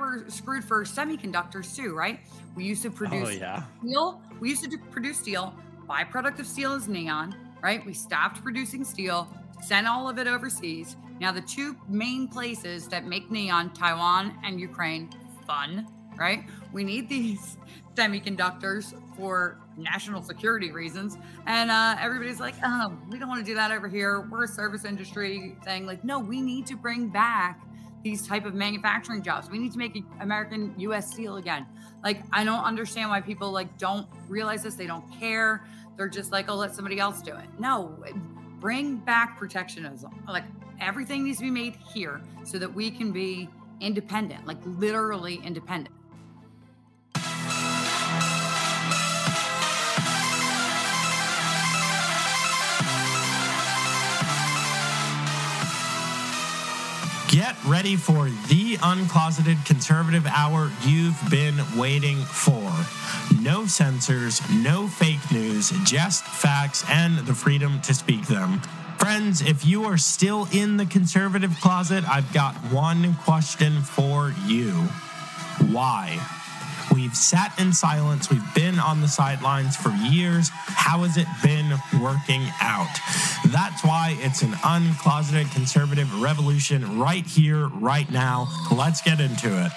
we're screwed for semiconductors too, right? We used to produce Oh yeah. steel. We used to produce steel. Byproduct of steel is neon, right? We stopped producing steel, sent all of it overseas. Now the two main places that make neon, Taiwan and Ukraine, fun, right? We need these semiconductors for national security reasons, and uh, everybody's like, "Oh, we don't want to do that over here. We're a service industry thing." Like, no, we need to bring back these type of manufacturing jobs. We need to make American U.S. steel again. Like, I don't understand why people like don't realize this. They don't care. They're just like, "Oh, let somebody else do it." No, bring back protectionism. Like, everything needs to be made here so that we can be independent, like literally independent. Get ready for the uncloseted conservative hour you've been waiting for. No censors, no fake news, just facts and the freedom to speak them. Friends, if you are still in the conservative closet, I've got one question for you. Why? We've sat in silence. We've been on the sidelines for years. How has it been working out? That's why it's an uncloseted conservative revolution right here, right now. Let's get into it.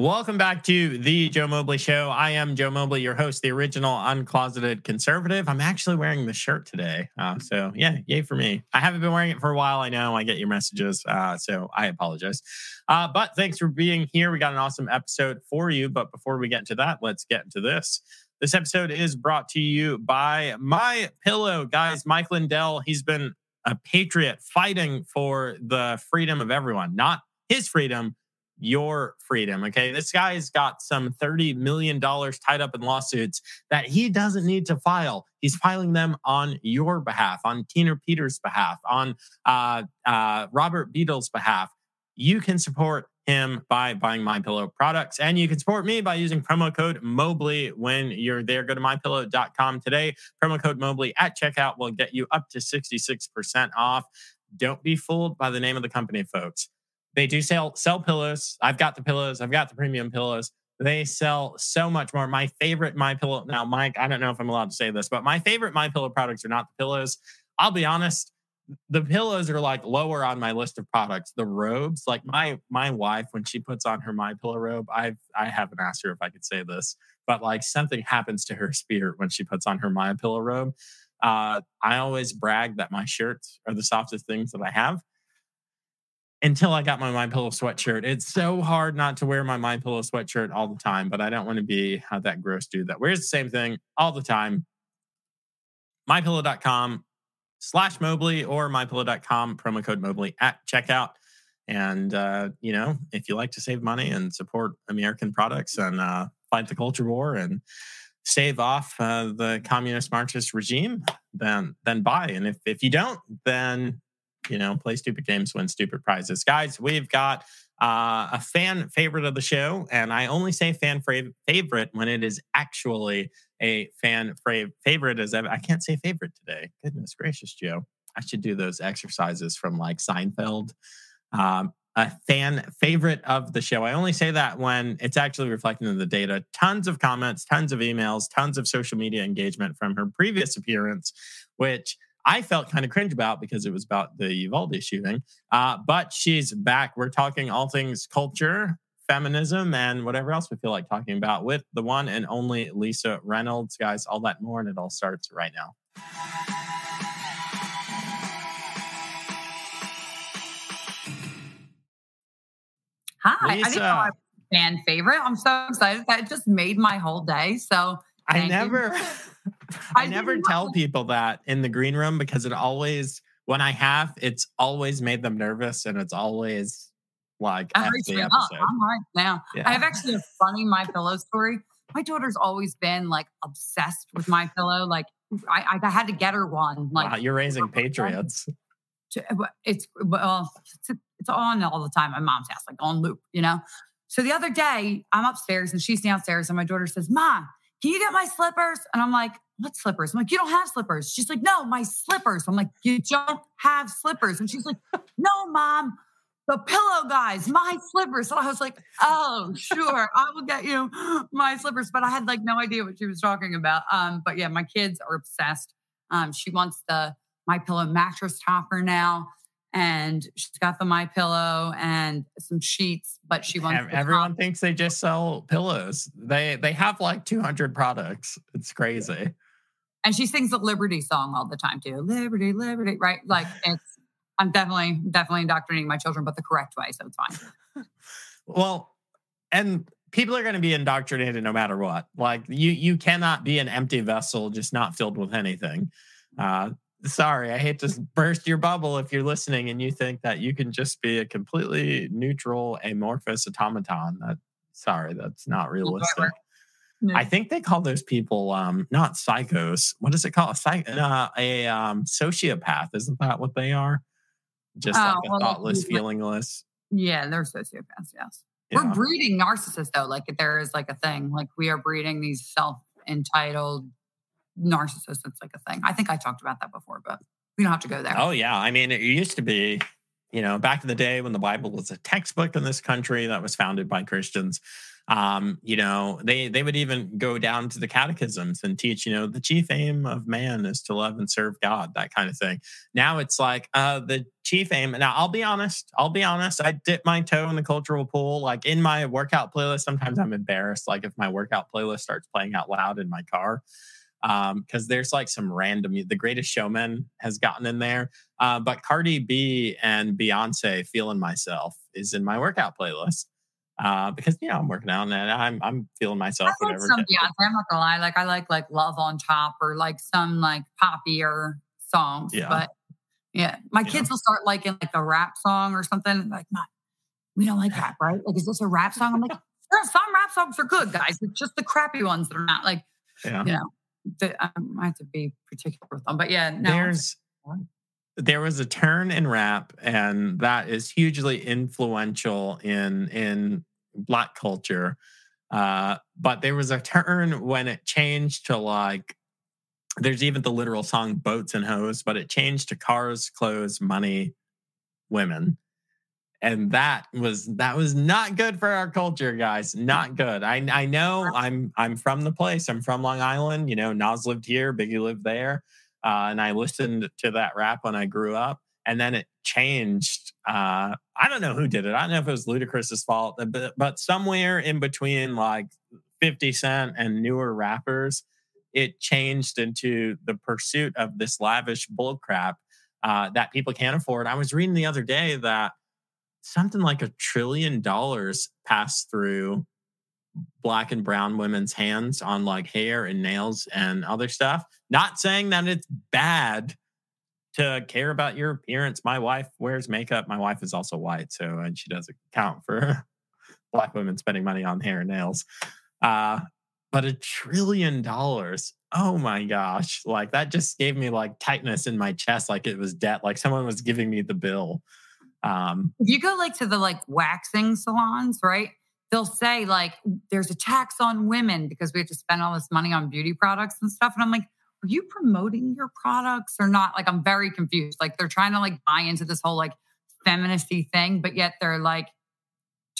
Welcome back to the Joe Mobley Show. I am Joe Mobley, your host, the original uncloseted conservative. I'm actually wearing the shirt today. Uh, so, yeah, yay for me. I haven't been wearing it for a while. I know I get your messages. Uh, so, I apologize. Uh, but thanks for being here. We got an awesome episode for you. But before we get into that, let's get into this. This episode is brought to you by My Pillow, guys. Mike Lindell, he's been a patriot fighting for the freedom of everyone, not his freedom, your freedom. Okay. This guy's got some $30 million tied up in lawsuits that he doesn't need to file. He's filing them on your behalf, on Tina Peters' behalf, on uh, uh, Robert Beadle's behalf. You can support him by buying My Pillow products, and you can support me by using promo code Mobley when you're there. Go to mypillow.com today. Promo code Mobley at checkout will get you up to 66% off. Don't be fooled by the name of the company, folks they do sell sell pillows. I've got the pillows. I've got the premium pillows. They sell so much more. My favorite My Pillow. Now, Mike, I don't know if I'm allowed to say this, but my favorite My Pillow products are not the pillows. I'll be honest. The pillows are like lower on my list of products. The robes, like my my wife, when she puts on her My Pillow robe, I've I haven't asked her if I could say this, but like something happens to her spirit when she puts on her My Pillow robe. Uh, I always brag that my shirts are the softest things that I have until I got my My Pillow sweatshirt. It's so hard not to wear my My Pillow sweatshirt all the time, but I don't want to be that gross dude that wears the same thing all the time. MyPillow.com slash Mobley or MyPillow.com promo code Mobley at checkout. And uh, you know, if you like to save money and support American products and uh, fight the culture war and stave off uh, the communist Marxist regime, then then buy. And if if you don't, then you know, play stupid games, win stupid prizes. Guys, we've got uh, a fan favorite of the show, and I only say fan fra- favorite when it is actually a fan fra- favorite. As I can't say favorite today. Goodness gracious, Joe! I should do those exercises from like Seinfeld. Um, a fan favorite of the show. I only say that when it's actually reflected in the data. Tons of comments, tons of emails, tons of social media engagement from her previous appearance, which I felt kind of cringe about because it was about the Uvalde shooting. Uh, but she's back. We're talking all things culture, feminism, and whatever else we feel like talking about with the one and only Lisa Reynolds. Guys, all that more, and it all starts right now. Hi, Lisa. I think my fan favorite. I'm so excited. That just made my whole day. So I never. I, never tell people that in the green room because it always, when I have, it's always made them nervous and it's always like I the episode. I'm right now. Yeah. I have actually a funny My Pillow story. My daughter's always been like obsessed with My Pillow. Like I, I had to get her one. Like wow, you're raising patriots. Uh, it's well, it's, it's on all the time. My mom's house, like on loop, you know. So the other day, I'm upstairs and she's downstairs, and my daughter says, "Mom, can you get my slippers? And I'm like, what slippers? I'm like, you don't have slippers. She's like, no, my slippers. I'm like, you don't have slippers. And she's like, no, mom, the pillow guys, my slippers. So I was like, oh, sure, I will get you my slippers. But I had like no idea what she was talking about. Um, but yeah, my kids are obsessed. Um, she wants the my pillow mattress topper now. And she's got the my pillow and some sheets, but she wants everyone thinks they just sell pillows. They they have like 200 products. It's crazy. And she sings the Liberty song all the time too. Liberty, Liberty, right? Like it's I'm definitely definitely indoctrinating my children, but the correct way, so it's fine. well, and people are going to be indoctrinated no matter what. Like you, you cannot be an empty vessel, just not filled with anything. Uh, sorry, I hate to burst your bubble if you're listening and you think that you can just be a completely neutral, amorphous automaton. That sorry, that's not realistic. No. I think they call those people um, not psychos. What is it called? A, psych- uh, a um, sociopath. Isn't that what they are? just like oh, a well, thoughtless, feelingless. Yeah, they're sociopaths. Yes, yeah. we're breeding narcissists though. Like there is like a thing. Like we are breeding these self-entitled narcissists. It's like a thing. I think I talked about that before, but we don't have to go there. Oh yeah, I mean, it used to be. You know, back in the day when the Bible was a textbook in this country that was founded by Christians, um, you know, they they would even go down to the catechisms and teach, you know, the chief aim of man is to love and serve God, that kind of thing. Now it's like uh the chief aim. Now I'll be honest, I'll be honest. I dip my toe in the cultural pool. Like in my workout playlist, sometimes I'm embarrassed. Like if my workout playlist starts playing out loud in my car. Um, because there's like some random the greatest showman has gotten in there. Uh, but Cardi B and Beyonce feeling myself is in my workout playlist uh, because you know I'm working out and I'm I'm feeling myself. I like whatever. Some Beyonce. I'm not gonna lie. Like I like like Love on Top or like some like poppier songs. Yeah. But yeah, my kids yeah. will start liking like a rap song or something. Like, not we don't like rap, right? Like, is this a rap song? I'm like, some rap songs are good, guys. It's just the crappy ones that are not like, yeah. you know. The, um, I have to be particular with them, but yeah, no, there's there was a turn in rap, and that is hugely influential in in black culture. Uh, but there was a turn when it changed to like there's even the literal song boats and hoes, but it changed to cars, clothes, money, women. And that was that was not good for our culture, guys. Not good. I I know I'm I'm from the place. I'm from Long Island. You know, Nas lived here, Biggie lived there, uh, and I listened to that rap when I grew up and then it changed. Uh, I don't know who did it. I don't know if it was Ludacris's fault, uh, but, but somewhere in between like 50 Cent and newer rappers, it changed into the pursuit of this lavish bullcrap uh, that people can't afford. I was reading the other day that something like a trillion dollars passed through black and brown women's hands on like hair and nails and other stuff. Not saying that it's bad to care about your appearance. My wife wears makeup. My wife is also white, so and she doesn't count for black women spending money on hair and nails. Uh, but a trillion dollars. Oh my gosh. Like that just gave me like tightness in my chest, like it was debt, like someone was giving me the bill. Um, you go like to the like waxing salons, right? They'll say like there's a tax on women because we have to spend all this money on beauty products and stuff. And I'm like, are you promoting your products or not? Like, I'm very confused. Like, they're trying to like buy into this whole like feministy thing, but yet they're like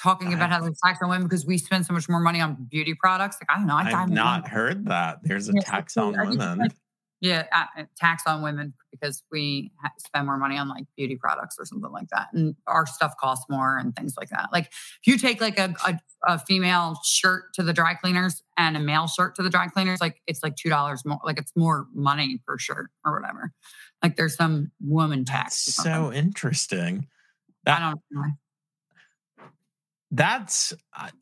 talking about how there's tax on women because we spend so much more money on beauty products. Like, I don't know. I have not heard that. There's a yeah, tax on women. Yeah, uh, tax on women because we spend more money on like beauty products or something like that, and our stuff costs more and things like that. Like if you take like a, a, a female shirt to the dry cleaners and a male shirt to the dry cleaners, like it's like two dollars more. Like it's more money per shirt or whatever. Like there's some woman tax. so interesting. That, I don't know. That's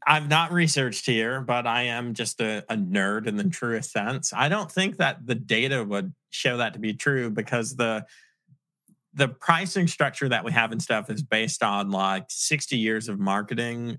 I've not researched here, but I am just a, a, nerd in the mm-hmm. truest sense. I don't think that the data would show that to be true because the the pricing structure that we have and stuff is based on like 60 years of marketing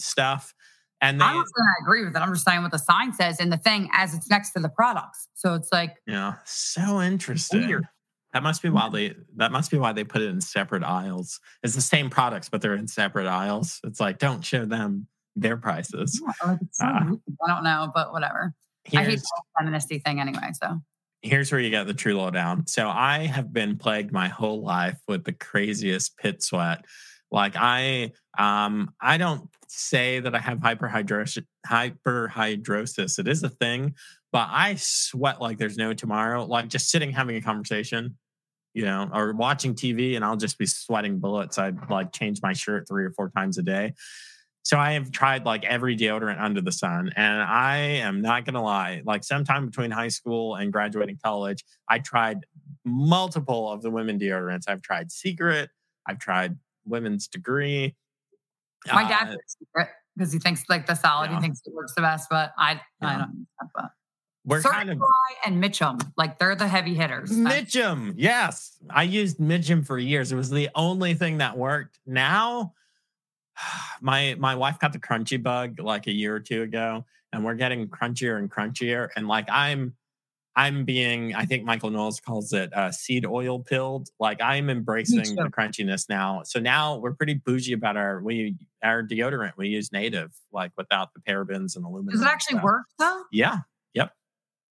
stuff. And they, I agree with it. I'm just saying what the sign says and the thing as it's next to the products. So it's like Yeah, so interesting. Weird. That must be why they that must be why they put it in separate aisles. It's the same products, but they're in separate aisles. It's like don't show them their prices. Yeah, like so uh, I don't know, but whatever. I hate the feministy thing anyway. So here's where you get the true lowdown. So I have been plagued my whole life with the craziest pit sweat. Like I, um, I don't say that I have hyperhidrosis. Hyperhidrosis. It is a thing, but I sweat like there's no tomorrow. Like just sitting having a conversation, you know, or watching TV, and I'll just be sweating bullets. I'd like change my shirt three or four times a day. So I have tried like every deodorant under the sun. And I am not going to lie, like sometime between high school and graduating college, I tried multiple of the women deodorants. I've tried Secret, I've tried Women's Degree. My dad uh, because he thinks like the solid, yeah. he thinks it works the best, but I, yeah. I don't but we're Certify kind of and Mitchum, like they're the heavy hitters. Mitchum, yes. I used Mitchum for years. It was the only thing that worked. Now my my wife got the crunchy bug like a year or two ago, and we're getting crunchier and crunchier. And like I'm I'm being, I think Michael Knowles calls it uh, seed oil pilled. Like I'm embracing the crunchiness now. So now we're pretty bougie about our we our deodorant. We use native, like without the parabens and aluminum. Does it actually work though? Yeah. Yep.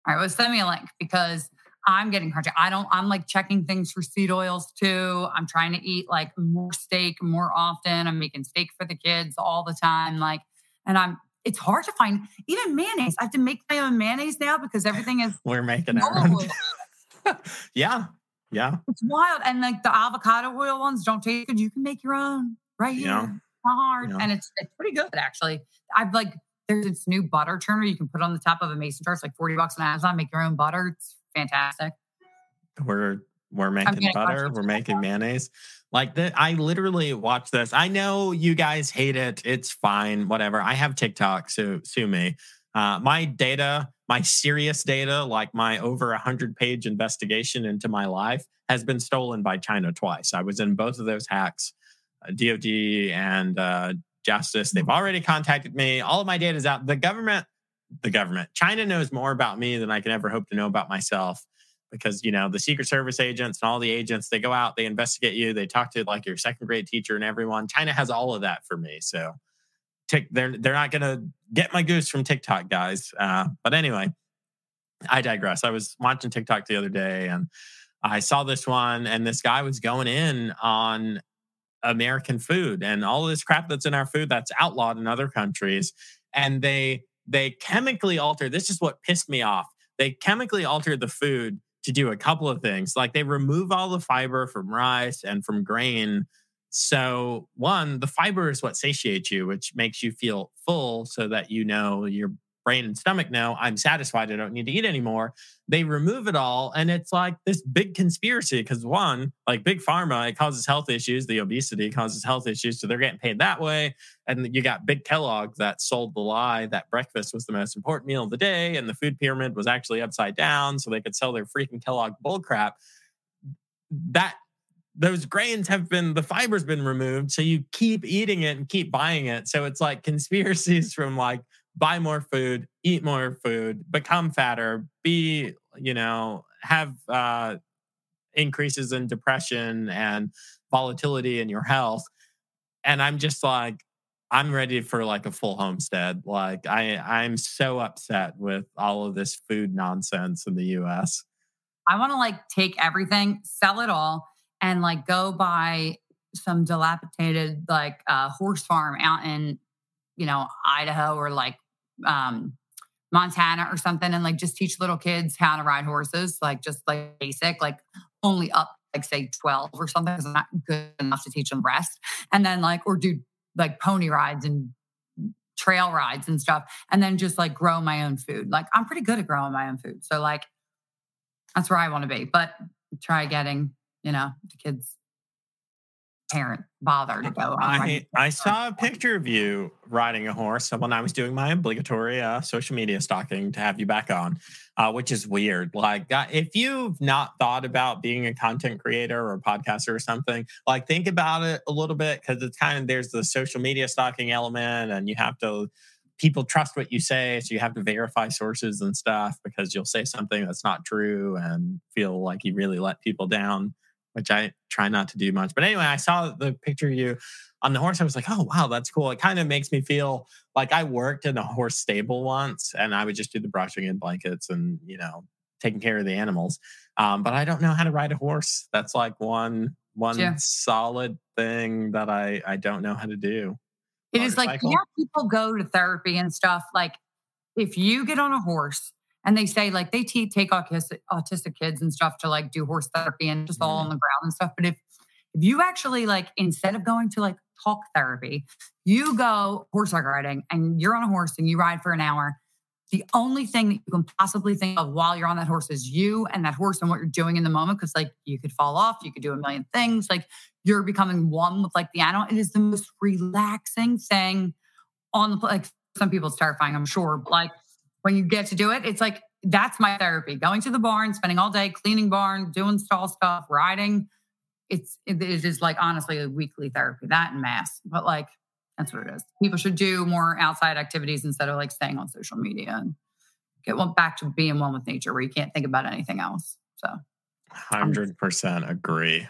All right. Well, send me a link because I'm getting crunchy. I don't, I'm like checking things for seed oils too. I'm trying to eat like more steak more often. I'm making steak for the kids all the time. Like, and I'm, it's hard to find even mayonnaise. I have to make my own mayonnaise now because everything is. We're making it. yeah. Yeah. It's wild. And like the avocado oil ones don't taste good. You can make your own right here. Yeah. hard. Yeah. And it's, it's pretty good actually. I've like, there's this new butter churner you can put on the top of a mason jar. It's like 40 bucks on Amazon, make your own butter. It's fantastic. We're we're making butter, we're making mayonnaise. Like that, I literally watch this. I know you guys hate it. It's fine, whatever. I have TikTok, so sue me. Uh, my data, my serious data, like my over a hundred page investigation into my life, has been stolen by China twice. I was in both of those hacks, uh, DoD and uh, Justice. They've already contacted me. All of my data is out. The government the government. China knows more about me than I can ever hope to know about myself because you know the secret service agents and all the agents they go out they investigate you they talk to like your second grade teacher and everyone china has all of that for me so tick they're they're not gonna get my goose from tiktok guys uh, but anyway i digress i was watching tiktok the other day and i saw this one and this guy was going in on american food and all this crap that's in our food that's outlawed in other countries and they they chemically alter. This is what pissed me off. They chemically alter the food to do a couple of things. Like they remove all the fiber from rice and from grain. So, one, the fiber is what satiates you, which makes you feel full so that you know you're brain and stomach know I'm satisfied. I don't need to eat anymore. They remove it all. And it's like this big conspiracy because one, like big pharma, it causes health issues. The obesity causes health issues. So they're getting paid that way. And you got big Kellogg that sold the lie that breakfast was the most important meal of the day. And the food pyramid was actually upside down. So they could sell their freaking Kellogg bullcrap. That those grains have been the fiber's been removed so you keep eating it and keep buying it so it's like conspiracies from like buy more food, eat more food, become fatter, be, you know, have uh, increases in depression and volatility in your health. And I'm just like, I'm ready for like a full homestead. Like I, I'm so upset with all of this food nonsense in the U.S. I want to like take everything, sell it all, and like go buy some dilapidated like uh, horse farm out in, you know, Idaho or like um, Montana or something and like just teach little kids how to ride horses, like just like basic, like only up like say 12 or something because I'm not good enough to teach them rest. And then like, or do like pony rides and trail rides and stuff. And then just like grow my own food. Like I'm pretty good at growing my own food. So like that's where I want to be. But try getting, you know, the kids parent bother to go. I, I saw a picture of you riding a horse when I was doing my obligatory uh, social media stalking to have you back on, uh, which is weird. Like, uh, if you've not thought about being a content creator or a podcaster or something, like think about it a little bit because it's kind of there's the social media stalking element, and you have to. People trust what you say, so you have to verify sources and stuff because you'll say something that's not true and feel like you really let people down which I try not to do much. But anyway, I saw the picture of you on the horse. I was like, oh wow, that's cool. It kind of makes me feel like I worked in a horse stable once, and I would just do the brushing and blankets and you know taking care of the animals. Um, but I don't know how to ride a horse. That's like one one yeah. solid thing that I I don't know how to do. It is like people go to therapy and stuff. Like if you get on a horse and they say like they t- take autistic, autistic kids and stuff to like do horse therapy and just all on the ground and stuff. But if if you actually like instead of going to like talk therapy, you go horseback riding and you're on a horse and you ride for an hour. The only thing that you can possibly think of while you're on that horse is you and that horse and what you're doing in the moment. Cause like you could fall off, you could do a million things. Like you're becoming one with like the animal. It is the most relaxing thing on the like some people it's terrifying, I'm sure. But like when you get to do it, it's like that's my therapy. Going to the barn, spending all day cleaning barn, doing stall stuff, riding. It's it is like honestly a weekly therapy, that and mass. But like that's what it is. People should do more outside activities instead of like staying on social media and get one back to being one with nature where you can't think about anything else. So hundred percent agree.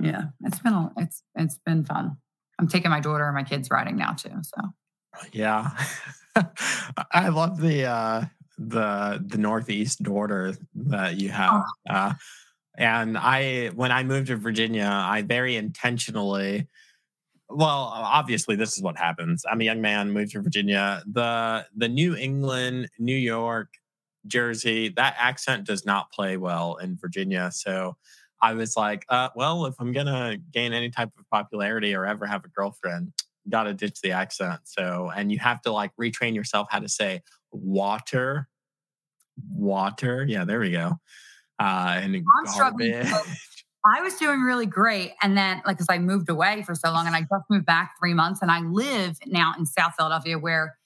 Yeah, it's been a, it's it's been fun. I'm taking my daughter and my kids riding now too. So yeah, I love the uh the the northeast daughter that you have. Oh. Uh, and I when I moved to Virginia, I very intentionally well, obviously this is what happens. I'm a young man, moved to Virginia. The the New England, New York, Jersey, that accent does not play well in Virginia. So I was like, uh, well, if I'm gonna gain any type of popularity or ever have a girlfriend, gotta ditch the accent. So, and you have to like retrain yourself how to say water, water. Yeah, there we go. Uh, and I'm garbage. I was doing really great. And then, like, because I moved away for so long and I just moved back three months and I live now in South Philadelphia where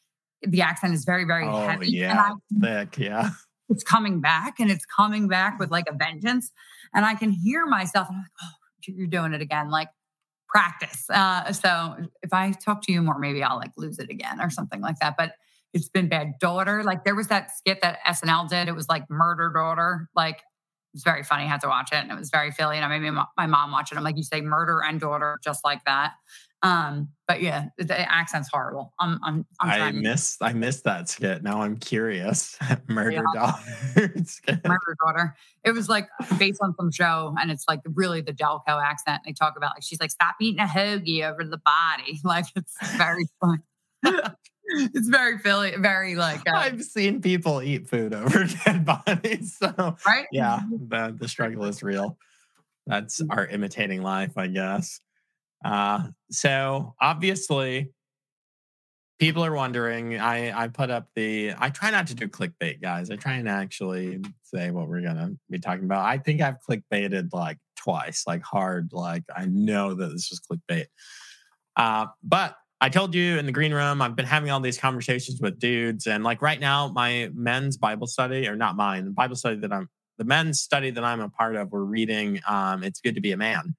the accent is very, very oh, heavy. Yeah, thick. Yeah. It's coming back and it's coming back with like a vengeance and I can hear myself. And I'm like, oh, you're doing it again. Like practice. Uh, so if I talk to you more, maybe I'll like lose it again or something like that. But it's been bad. Daughter, like there was that skit that SNL did. It was like murder daughter. Like it was very funny. I had to watch it, and it was very Philly. And I made my mom watch it. I'm like, you say murder and daughter, just like that. Um, but yeah, the accent's horrible. I'm, I'm, I'm i miss, I missed that skit. Now I'm curious. Murder yeah. daughter. Murder daughter. It was like based on some show, and it's like really the Delco accent. They talk about like she's like, "Stop eating a hoagie over the body." Like it's very fun. it's very Philly, very like. Uh, I've seen people eat food over dead bodies, so right. Yeah, the the struggle is real. That's mm. our imitating life, I guess. Uh, so obviously, people are wondering. I I put up the. I try not to do clickbait, guys. I try and actually say what we're gonna be talking about. I think I've clickbaited like twice, like hard. Like I know that this was clickbait. Uh, but I told you in the green room, I've been having all these conversations with dudes, and like right now, my men's Bible study, or not mine, the Bible study that I'm, the men's study that I'm a part of, we're reading. Um, it's good to be a man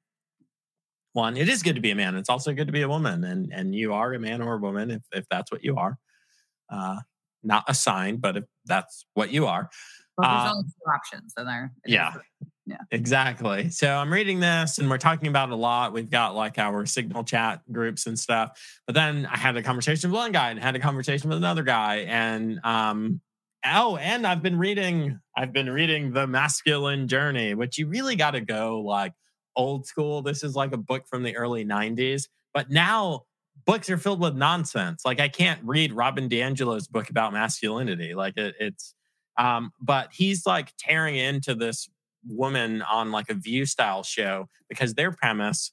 one, it is good to be a man. It's also good to be a woman, and and you are a man or a woman if if that's what you are. Uh, not assigned, but if that's what you are. Well, there's um, only two options in there. It yeah. Yeah. Exactly. So I'm reading this and we're talking about a lot. We've got like our signal chat groups and stuff. But then I had a conversation with one guy and had a conversation with another guy. And um oh, and I've been reading, I've been reading The Masculine Journey, which you really gotta go like old school. This is like a book from the early 90s. But now books are filled with nonsense. Like I can't read Robin DiAngelo's book about masculinity. Like it, it's, um, but he's like tearing into this woman on like a view style show because their premise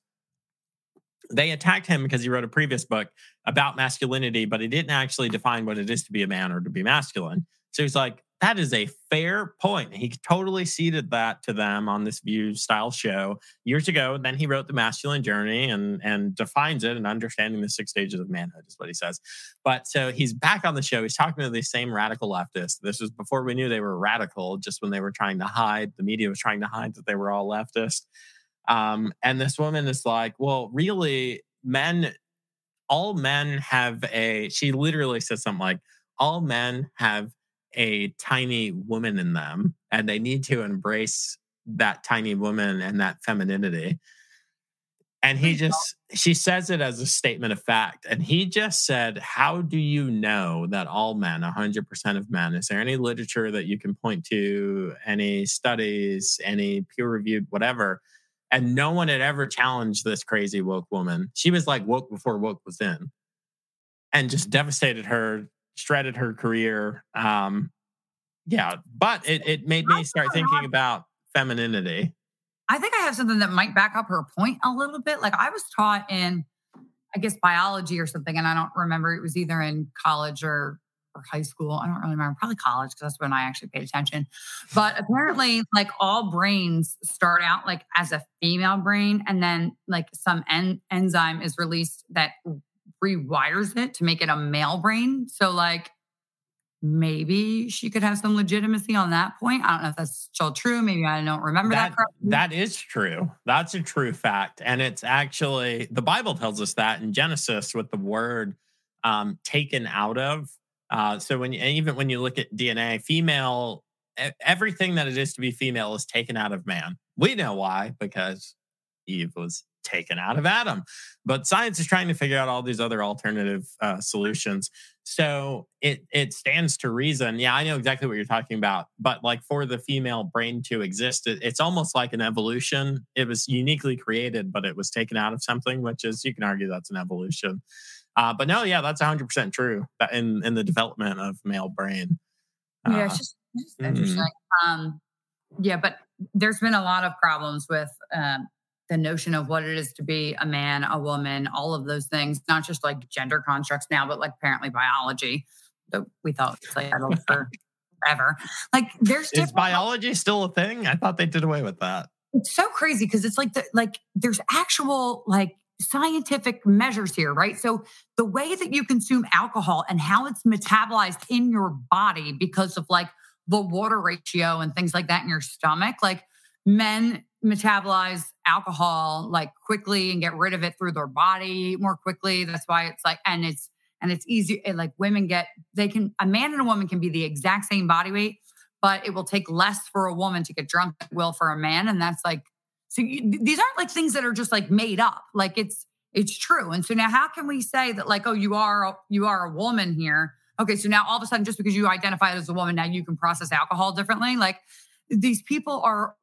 they attacked him because he wrote a previous book about masculinity, but he didn't actually define what it is to be a man or to be masculine. So he's like, that is a fair point. He totally ceded that to them on this View style show years ago. Then he wrote The Masculine Journey and, and defines it and understanding the six stages of manhood, is what he says. But so he's back on the show. He's talking to these same radical leftists. This was before we knew they were radical, just when they were trying to hide, the media was trying to hide that they were all leftist. Um, and this woman is like, well, really, men, all men have a, she literally says something like, all men have a tiny woman in them and they need to embrace that tiny woman and that femininity. And he just, she says it as a statement of fact. And he just said, How do you know that all men, 100% of men, is there any literature that you can point to, any studies, any peer reviewed, whatever? And no one had ever challenged this crazy woke woman. She was like woke before woke was in and just devastated her, shredded her career. Um, yeah, but it, it made me start thinking about femininity. I think I have something that might back up her point a little bit. Like I was taught in, I guess, biology or something, and I don't remember. It was either in college or or high school. I don't really remember. Probably college because that's when I actually paid attention. But apparently, like all brains start out like as a female brain, and then like some en- enzyme is released that rewires it to make it a male brain. So like maybe she could have some legitimacy on that point. I don't know if that's still true. Maybe I don't remember that. That, that is true. That's a true fact. And it's actually, the Bible tells us that in Genesis with the word um, taken out of. Uh, so when you, even when you look at DNA, female, everything that it is to be female is taken out of man. We know why, because Eve was taken out of Adam. But science is trying to figure out all these other alternative uh, solutions. So it it stands to reason. Yeah, I know exactly what you're talking about. But like for the female brain to exist, it, it's almost like an evolution. It was uniquely created, but it was taken out of something, which is you can argue that's an evolution. Uh, but no, yeah, that's 100 percent true in in the development of male brain. Uh, yeah, it's just, it's just interesting. Mm-hmm. Um, yeah, but there's been a lot of problems with um, the notion of what it is to be a man, a woman, all of those things, not just like gender constructs now, but like apparently biology that we thought settled for forever. Like there's is biology still a thing? I thought they did away with that. It's so crazy because it's like the like there's actual like scientific measures here, right? So the way that you consume alcohol and how it's metabolized in your body because of like the water ratio and things like that in your stomach, like men metabolize alcohol like quickly and get rid of it through their body more quickly. That's why it's like, and it's, and it's easy. It, like women get, they can, a man and a woman can be the exact same body weight, but it will take less for a woman to get drunk than will for a man. And that's like, so you, these aren't like things that are just like made up. Like it's, it's true. And so now how can we say that like, oh, you are, you are a woman here. Okay. So now all of a sudden, just because you identify as a woman, now you can process alcohol differently. Like these people are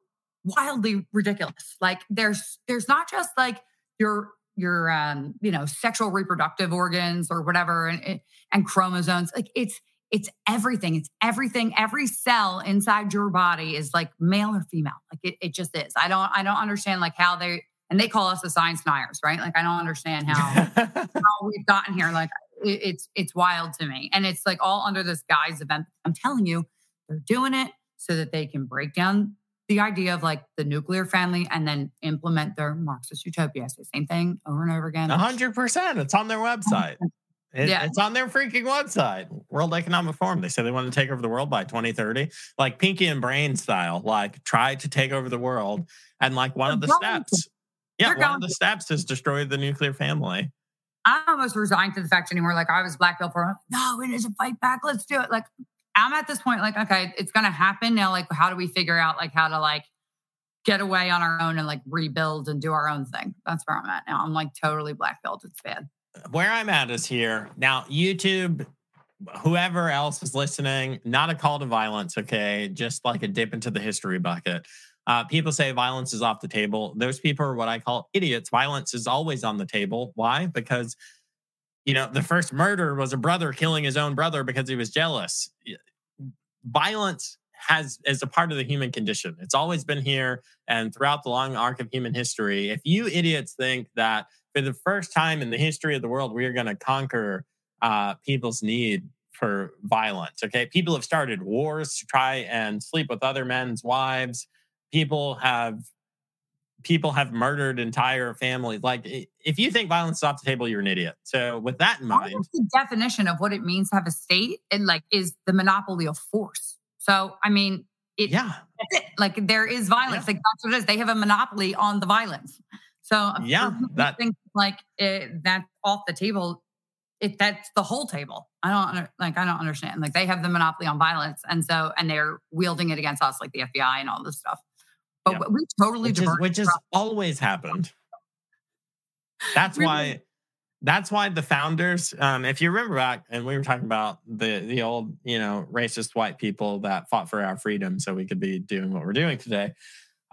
wildly ridiculous. Like there's there's not just like your your um you know sexual reproductive organs or whatever and and chromosomes. Like it's it's everything. It's everything. Every cell inside your body is like male or female. Like it, it just is. I don't i don't understand like how they and they call us the science deniers right? Like i don't understand how, how we've gotten here. Like it, it's it's wild to me. And it's like all under this guise of i'm telling you they're doing it so that they can break down the idea of like the nuclear family and then implement their Marxist utopia. So same thing over and over again. hundred percent. It's on their website. It, yeah. It's on their freaking website. World Economic Forum. They say they want to take over the world by 2030. Like Pinky and Brain style, like try to take over the world. And like one They're of the steps. To. Yeah, They're one of the to. steps is destroy the nuclear family. I almost resigned to the fact anymore. Like I was black pilled for no, it is a fight back. Let's do it. Like I'm at this point like, okay, it's gonna happen now. Like, how do we figure out like how to like get away on our own and like rebuild and do our own thing? That's where I'm at now. I'm like totally black pilled. It's bad. Where I'm at is here now. YouTube, whoever else is listening, not a call to violence. Okay, just like a dip into the history bucket. Uh, people say violence is off the table. Those people are what I call idiots. Violence is always on the table. Why? Because you know, the first murder was a brother killing his own brother because he was jealous. Violence has is a part of the human condition. It's always been here and throughout the long arc of human history. If you idiots think that for the first time in the history of the world we are going to conquer uh, people's need for violence, okay? People have started wars to try and sleep with other men's wives. People have people have murdered entire families. Like, if you think violence is off the table, you're an idiot. So, with that in mind, the definition of what it means to have a state and like is the monopoly of force. So, I mean, it, yeah, it. like there is violence. Yeah. Like that's what it is. They have a monopoly on the violence. So, yeah, that think like it, that's off the table. It that's the whole table. I don't like. I don't understand. Like they have the monopoly on violence, and so and they're wielding it against us, like the FBI and all this stuff. But yep. we totally which, is, which has always happened. That's really? why that's why the founders, um, if you remember back, and we were talking about the the old, you know, racist white people that fought for our freedom so we could be doing what we're doing today.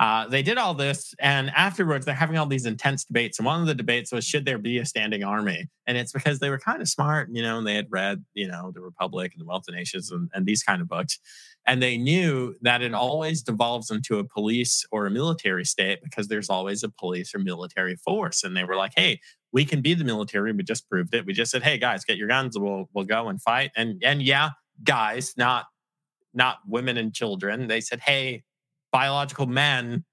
Uh, they did all this, and afterwards, they're having all these intense debates. And one of the debates was, should there be a standing army? And it's because they were kind of smart, you know, and they had read, you know, The Republic and The Wealth of Nations and, and these kind of books. And they knew that it always devolves into a police or a military state because there's always a police or military force. And they were like, hey, we can be the military. We just proved it. We just said, hey, guys, get your guns. We'll, we'll go and fight. And, and yeah, guys, not, not women and children. They said, hey, biological men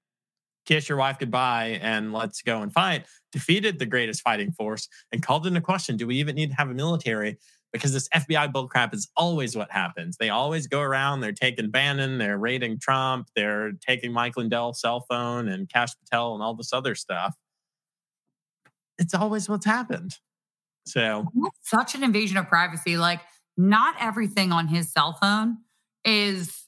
kiss your wife goodbye and let's go and fight defeated the greatest fighting force and called into question do we even need to have a military because this FBI bullcrap is always what happens. They always go around, they're taking Bannon, they're raiding Trump, they're taking Mike Lindell's cell phone and Kash Patel and all this other stuff. It's always what's happened. So That's such an invasion of privacy. Like, not everything on his cell phone is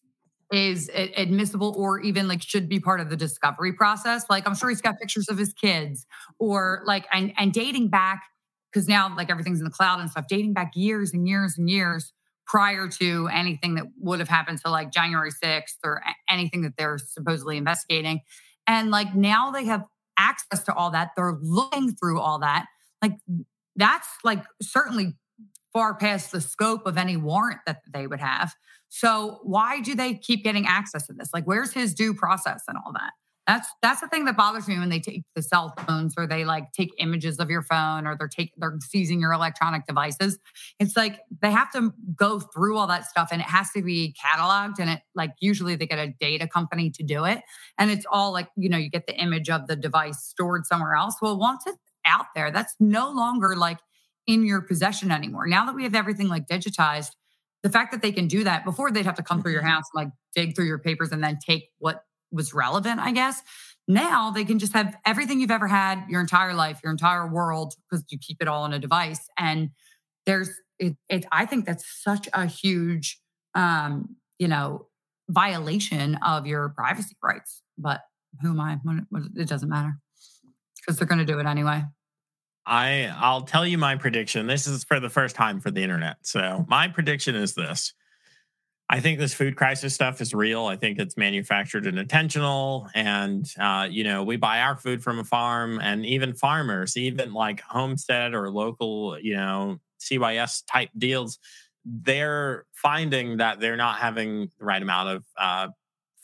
is admissible or even like should be part of the discovery process. Like I'm sure he's got pictures of his kids or like and, and dating back because now like everything's in the cloud and stuff, dating back years and years and years prior to anything that would have happened to like January 6th or anything that they're supposedly investigating. And like now they have access to all that. They're looking through all that. Like that's like certainly far past the scope of any warrant that they would have. So why do they keep getting access to this? Like, where's his due process and all that? That's that's the thing that bothers me when they take the cell phones or they like take images of your phone or they're take they're seizing your electronic devices. It's like they have to go through all that stuff and it has to be cataloged and it like usually they get a data company to do it and it's all like you know you get the image of the device stored somewhere else. Well, once it's out there, that's no longer like in your possession anymore. Now that we have everything like digitized, the fact that they can do that before they'd have to come through your mm-hmm. house and like dig through your papers and then take what was relevant, I guess. Now they can just have everything you've ever had your entire life, your entire world, because you keep it all on a device. And there's it, it I think that's such a huge um, you know, violation of your privacy rights. But who am I? It doesn't matter because they're going to do it anyway. I I'll tell you my prediction. This is for the first time for the internet. So my prediction is this. I think this food crisis stuff is real. I think it's manufactured and intentional. And, uh, you know, we buy our food from a farm and even farmers, even like homestead or local, you know, CYS type deals, they're finding that they're not having the right amount of uh,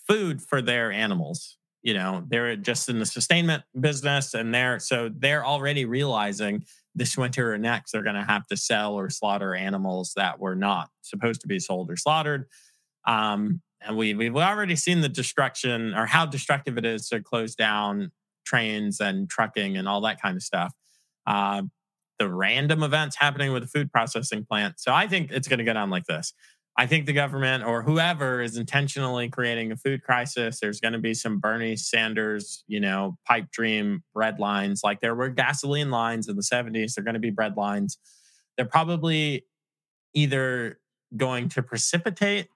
food for their animals you know they're just in the sustainment business and they're so they're already realizing this winter or next they're going to have to sell or slaughter animals that were not supposed to be sold or slaughtered. Um, and we, we've already seen the destruction or how destructive it is to close down trains and trucking and all that kind of stuff. Uh, the random events happening with the food processing plant. So i think it's going to go down like this I think the government or whoever is intentionally creating a food crisis. There's going to be some Bernie Sanders, you know, pipe dream bread lines. Like there were gasoline lines in the 70s. They're going to be bread lines. They're probably either going to precipitate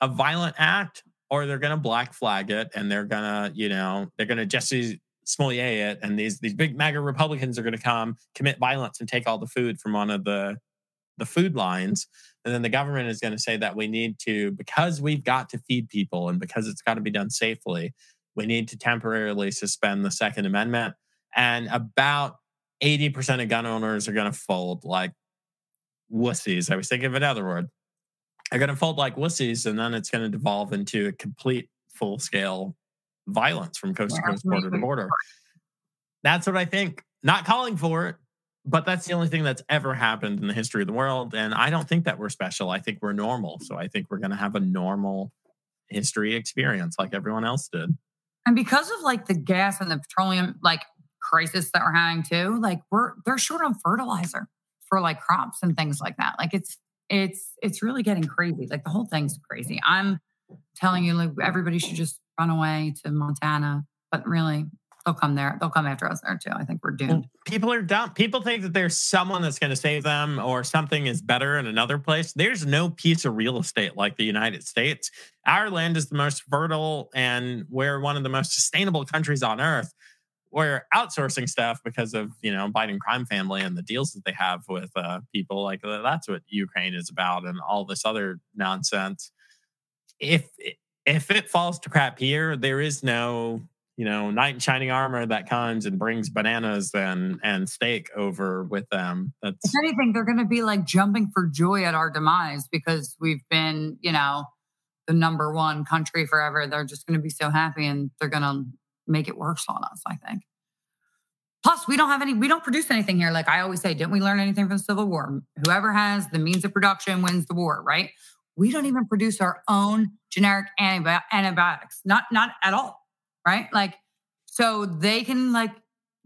a violent act or they're going to black flag it and they're going to, you know, they're going to Jussie Smollett it. And these, these big MAGA Republicans are going to come commit violence and take all the food from one of the, the food lines and then the government is going to say that we need to, because we've got to feed people and because it's got to be done safely, we need to temporarily suspend the Second Amendment. And about 80% of gun owners are going to fold like wussies. I was thinking of another word. They're going to fold like wussies, and then it's going to devolve into a complete full scale violence from coast to coast, border to border. That's what I think. Not calling for it, but that's the only thing that's ever happened in the history of the world. And I don't think that we're special. I think we're normal. So I think we're going to have a normal history experience like everyone else did. And because of like the gas and the petroleum like crisis that we're having too, like we're they're short on fertilizer for like crops and things like that. Like it's it's it's really getting crazy. Like the whole thing's crazy. I'm telling you, like everybody should just run away to Montana. But really, they'll come there. They'll come after us there too. I think we're doomed. People are dumb. People think that there's someone that's going to save them or something is better in another place. There's no piece of real estate like the United States. Our land is the most fertile and we're one of the most sustainable countries on earth. We're outsourcing stuff because of, you know, Biden crime family and the deals that they have with uh, people. Like that's what Ukraine is about and all this other nonsense. If if it falls to crap here, there is no you know, knight in shining armor that comes and brings bananas and and steak over with them. That's if anything, they're going to be like jumping for joy at our demise because we've been, you know, the number one country forever. They're just going to be so happy and they're going to make it worse on us. I think. Plus, we don't have any. We don't produce anything here. Like I always say, didn't we learn anything from the Civil War? Whoever has the means of production wins the war, right? We don't even produce our own generic antibiotics. Not not at all right? Like, so they can like,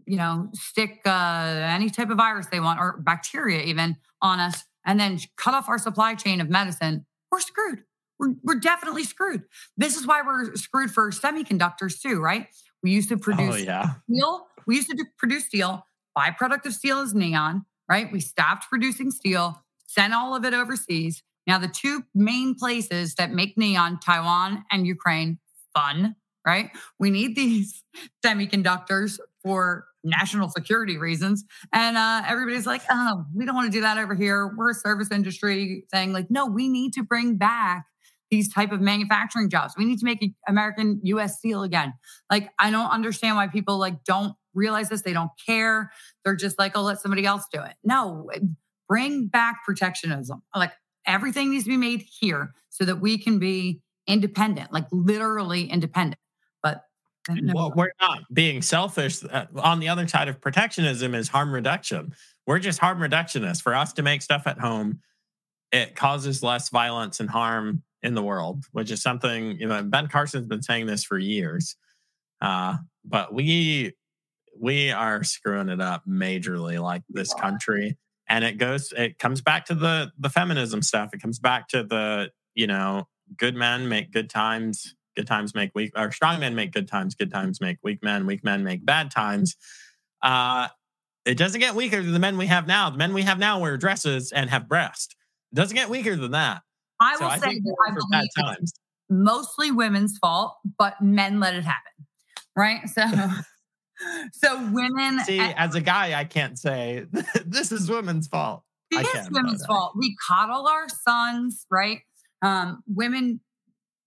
you know, stick uh, any type of virus they want or bacteria even on us and then cut off our supply chain of medicine. We're screwed. We're, we're definitely screwed. This is why we're screwed for semiconductors too, right? We used to oh, produce oh, yeah. steel. We used to produce steel. Byproduct of steel is neon, right? We stopped producing steel, sent all of it overseas. Now, the two main places that make neon, Taiwan and Ukraine, fun right? We need these semiconductors for national security reasons. And uh, everybody's like, oh, we don't want to do that over here. We're a service industry thing. Like, no, we need to bring back these type of manufacturing jobs. We need to make American US steel again. Like, I don't understand why people like don't realize this. They don't care. They're just like, oh, let somebody else do it. No, bring back protectionism. Like everything needs to be made here so that we can be independent, like literally independent. Well, we're not being selfish. Uh, on the other side of protectionism is harm reduction. We're just harm reductionists. For us to make stuff at home, it causes less violence and harm in the world, which is something you know. Ben Carson's been saying this for years, uh, but we we are screwing it up majorly, like this country. And it goes, it comes back to the the feminism stuff. It comes back to the you know, good men make good times good times make weak or strong men make good times good times make weak men weak men make bad times. Uh it doesn't get weaker than the men we have now. The men we have now wear dresses and have breasts. it doesn't get weaker than that. I will so say that i believe times. mostly women's fault but men let it happen right? So so women see as a guy i can't say this is women's fault. It is women's fault. We coddle our sons right? Um, women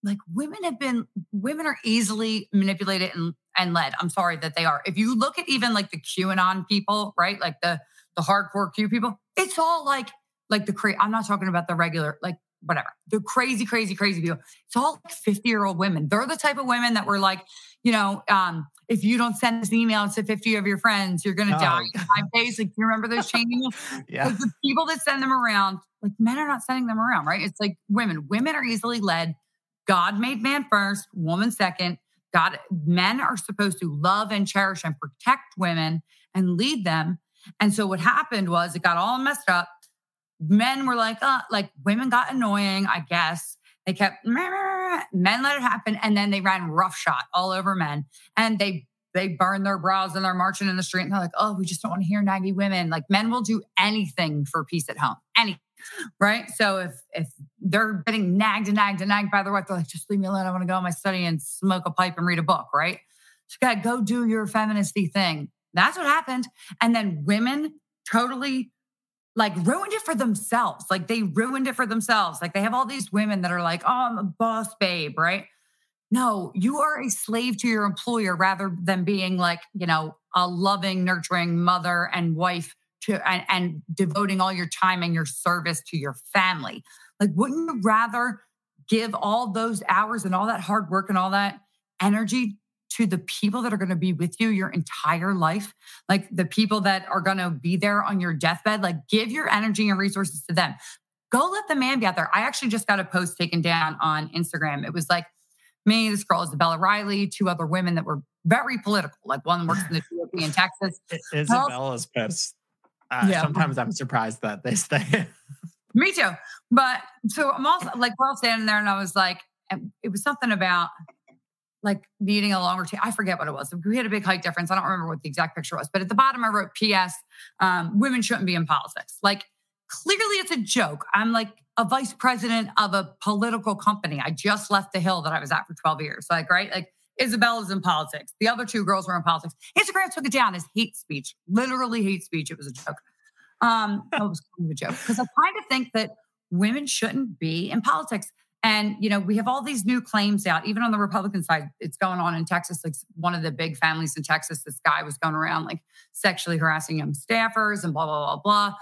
like women have been women are easily manipulated and, and led. I'm sorry that they are. If you look at even like the QAnon people, right? Like the the hardcore Q people, it's all like like the crazy. I'm not talking about the regular like whatever the crazy crazy crazy people. It's all like 50 year old women. They're the type of women that were like, you know, um, if you don't send this email to 50 of your friends, you're gonna oh. die in five days. Like you remember those chain emails? yeah. Like the people that send them around, like men are not sending them around, right? It's like women. Women are easily led God made man first, woman second. God, men are supposed to love and cherish and protect women and lead them. And so what happened was it got all messed up. Men were like, uh, like women got annoying, I guess. They kept men let it happen, and then they ran roughshod all over men, and they they burn their brows and they're marching in the street, and they're like, "Oh, we just don't want to hear naggy women." Like men will do anything for peace at home, anything right? So if if they're getting nagged and nagged and nagged by their wife, they're like, just leave me alone. I want to go in my study and smoke a pipe and read a book, right? So gotta go do your feministy thing. That's what happened. And then women totally like ruined it for themselves. Like they ruined it for themselves. Like they have all these women that are like, oh, I'm a boss babe, right? No, you are a slave to your employer rather than being like, you know, a loving, nurturing mother and wife to and, and devoting all your time and your service to your family. Like, wouldn't you rather give all those hours and all that hard work and all that energy to the people that are going to be with you your entire life, like the people that are going to be there on your deathbed, like give your energy and resources to them. Go let the man be out there. I actually just got a post taken down on Instagram. It was like me, this girl Isabella Riley, two other women that were very political. Like one works in the GOP in Texas. Isabella's post uh, yeah. Sometimes I'm surprised that they stay. Me too. But so I'm also like, we're all standing there, and I was like, it was something about like needing a longer t- I forget what it was. We had a big height difference. I don't remember what the exact picture was, but at the bottom I wrote PS, um, women shouldn't be in politics. Like clearly it's a joke. I'm like a vice president of a political company. I just left the hill that I was at for 12 years. Like, right? Like Isabella's in politics. The other two girls were in politics. Instagram took it down as hate speech, literally hate speech. It was a joke. Um, it was kind of a joke because I kind of think that women shouldn't be in politics. And, you know, we have all these new claims out, even on the Republican side. It's going on in Texas. Like one of the big families in Texas, this guy was going around like sexually harassing young staffers and blah, blah, blah, blah.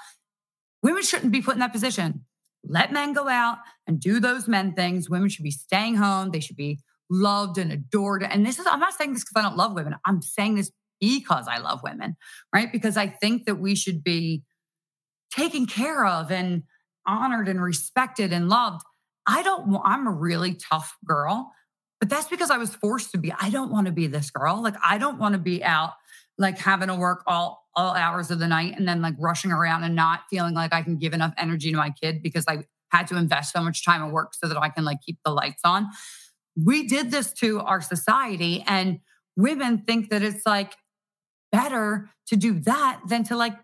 Women shouldn't be put in that position. Let men go out and do those men things. Women should be staying home. They should be loved and adored. And this is, I'm not saying this because I don't love women. I'm saying this because I love women, right? Because I think that we should be taken care of and honored and respected and loved. I don't, I'm a really tough girl, but that's because I was forced to be. I don't want to be this girl. Like, I don't want to be out like having to work all all hours of the night and then like rushing around and not feeling like I can give enough energy to my kid because I had to invest so much time at work so that I can like keep the lights on. We did this to our society and women think that it's like better to do that than to like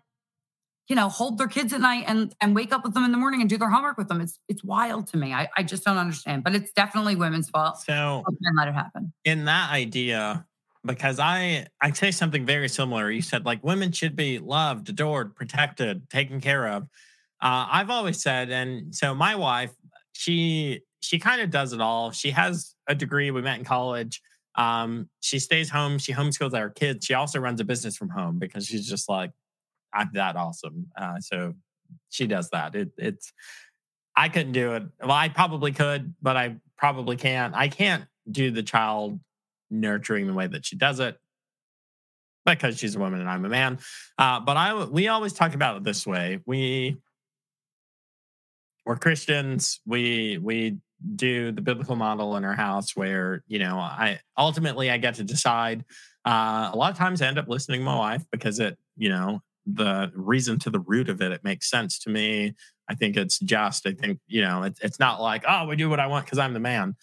you know, hold their kids at night and and wake up with them in the morning and do their homework with them. It's it's wild to me. I, I just don't understand. But it's definitely women's fault. So and let it happen. In that idea, because I I say something very similar. You said like women should be loved, adored, protected, taken care of. Uh, I've always said, and so my wife, she she kind of does it all. She has a degree. We met in college. Um, she stays home. She homeschools our kids. She also runs a business from home because she's just like I'm that awesome. Uh, so she does that. It, it's I couldn't do it. Well, I probably could, but I probably can't. I can't do the child nurturing the way that she does it because she's a woman and I'm a man. Uh, but I we always talk about it this way. We we're Christians. We we do the biblical model in our house where you know I ultimately I get to decide. Uh, a lot of times I end up listening to my wife because it you know the reason to the root of it, it makes sense to me. I think it's just. I think you know, it's it's not like oh, we do what I want because I'm the man.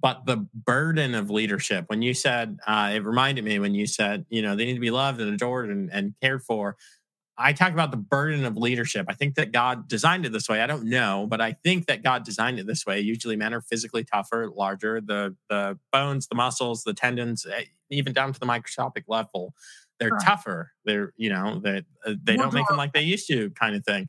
But the burden of leadership, when you said, uh, it reminded me when you said, you know, they need to be loved and adored and, and cared for. I talk about the burden of leadership. I think that God designed it this way. I don't know, but I think that God designed it this way. Usually, men are physically tougher, larger. The the bones, the muscles, the tendons, eh, even down to the microscopic level, they're tougher. They're, you know, they, uh, they don't make them like they used to, kind of thing.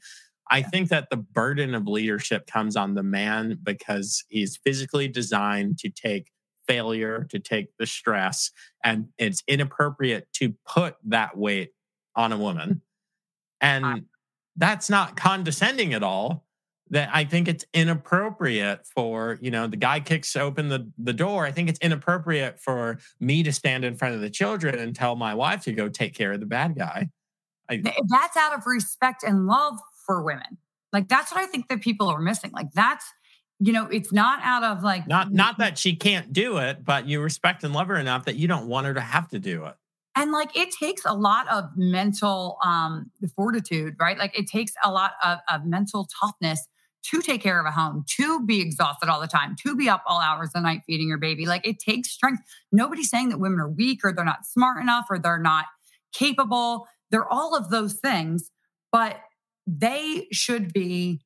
I yeah. think that the burden of leadership comes on the man because he's physically designed to take failure, to take the stress, and it's inappropriate to put that weight on a woman. And that's not condescending at all that I think it's inappropriate for, you know, the guy kicks open the, the door. I think it's inappropriate for me to stand in front of the children and tell my wife to go take care of the bad guy. I, eh, that's out of respect and love for women. Like that's what I think that people are missing. Like that's, you know, it's not out of like not not that she can't do it, but you respect and love her enough that you don't want her to have to do it and like it takes a lot of mental um fortitude right like it takes a lot of, of mental toughness to take care of a home, to be exhausted all the time, to be up all hours of the night feeding your baby. Like it takes strength. Nobody's saying that women are weak or they're not smart enough or they're not capable. They're all of those things, but they should be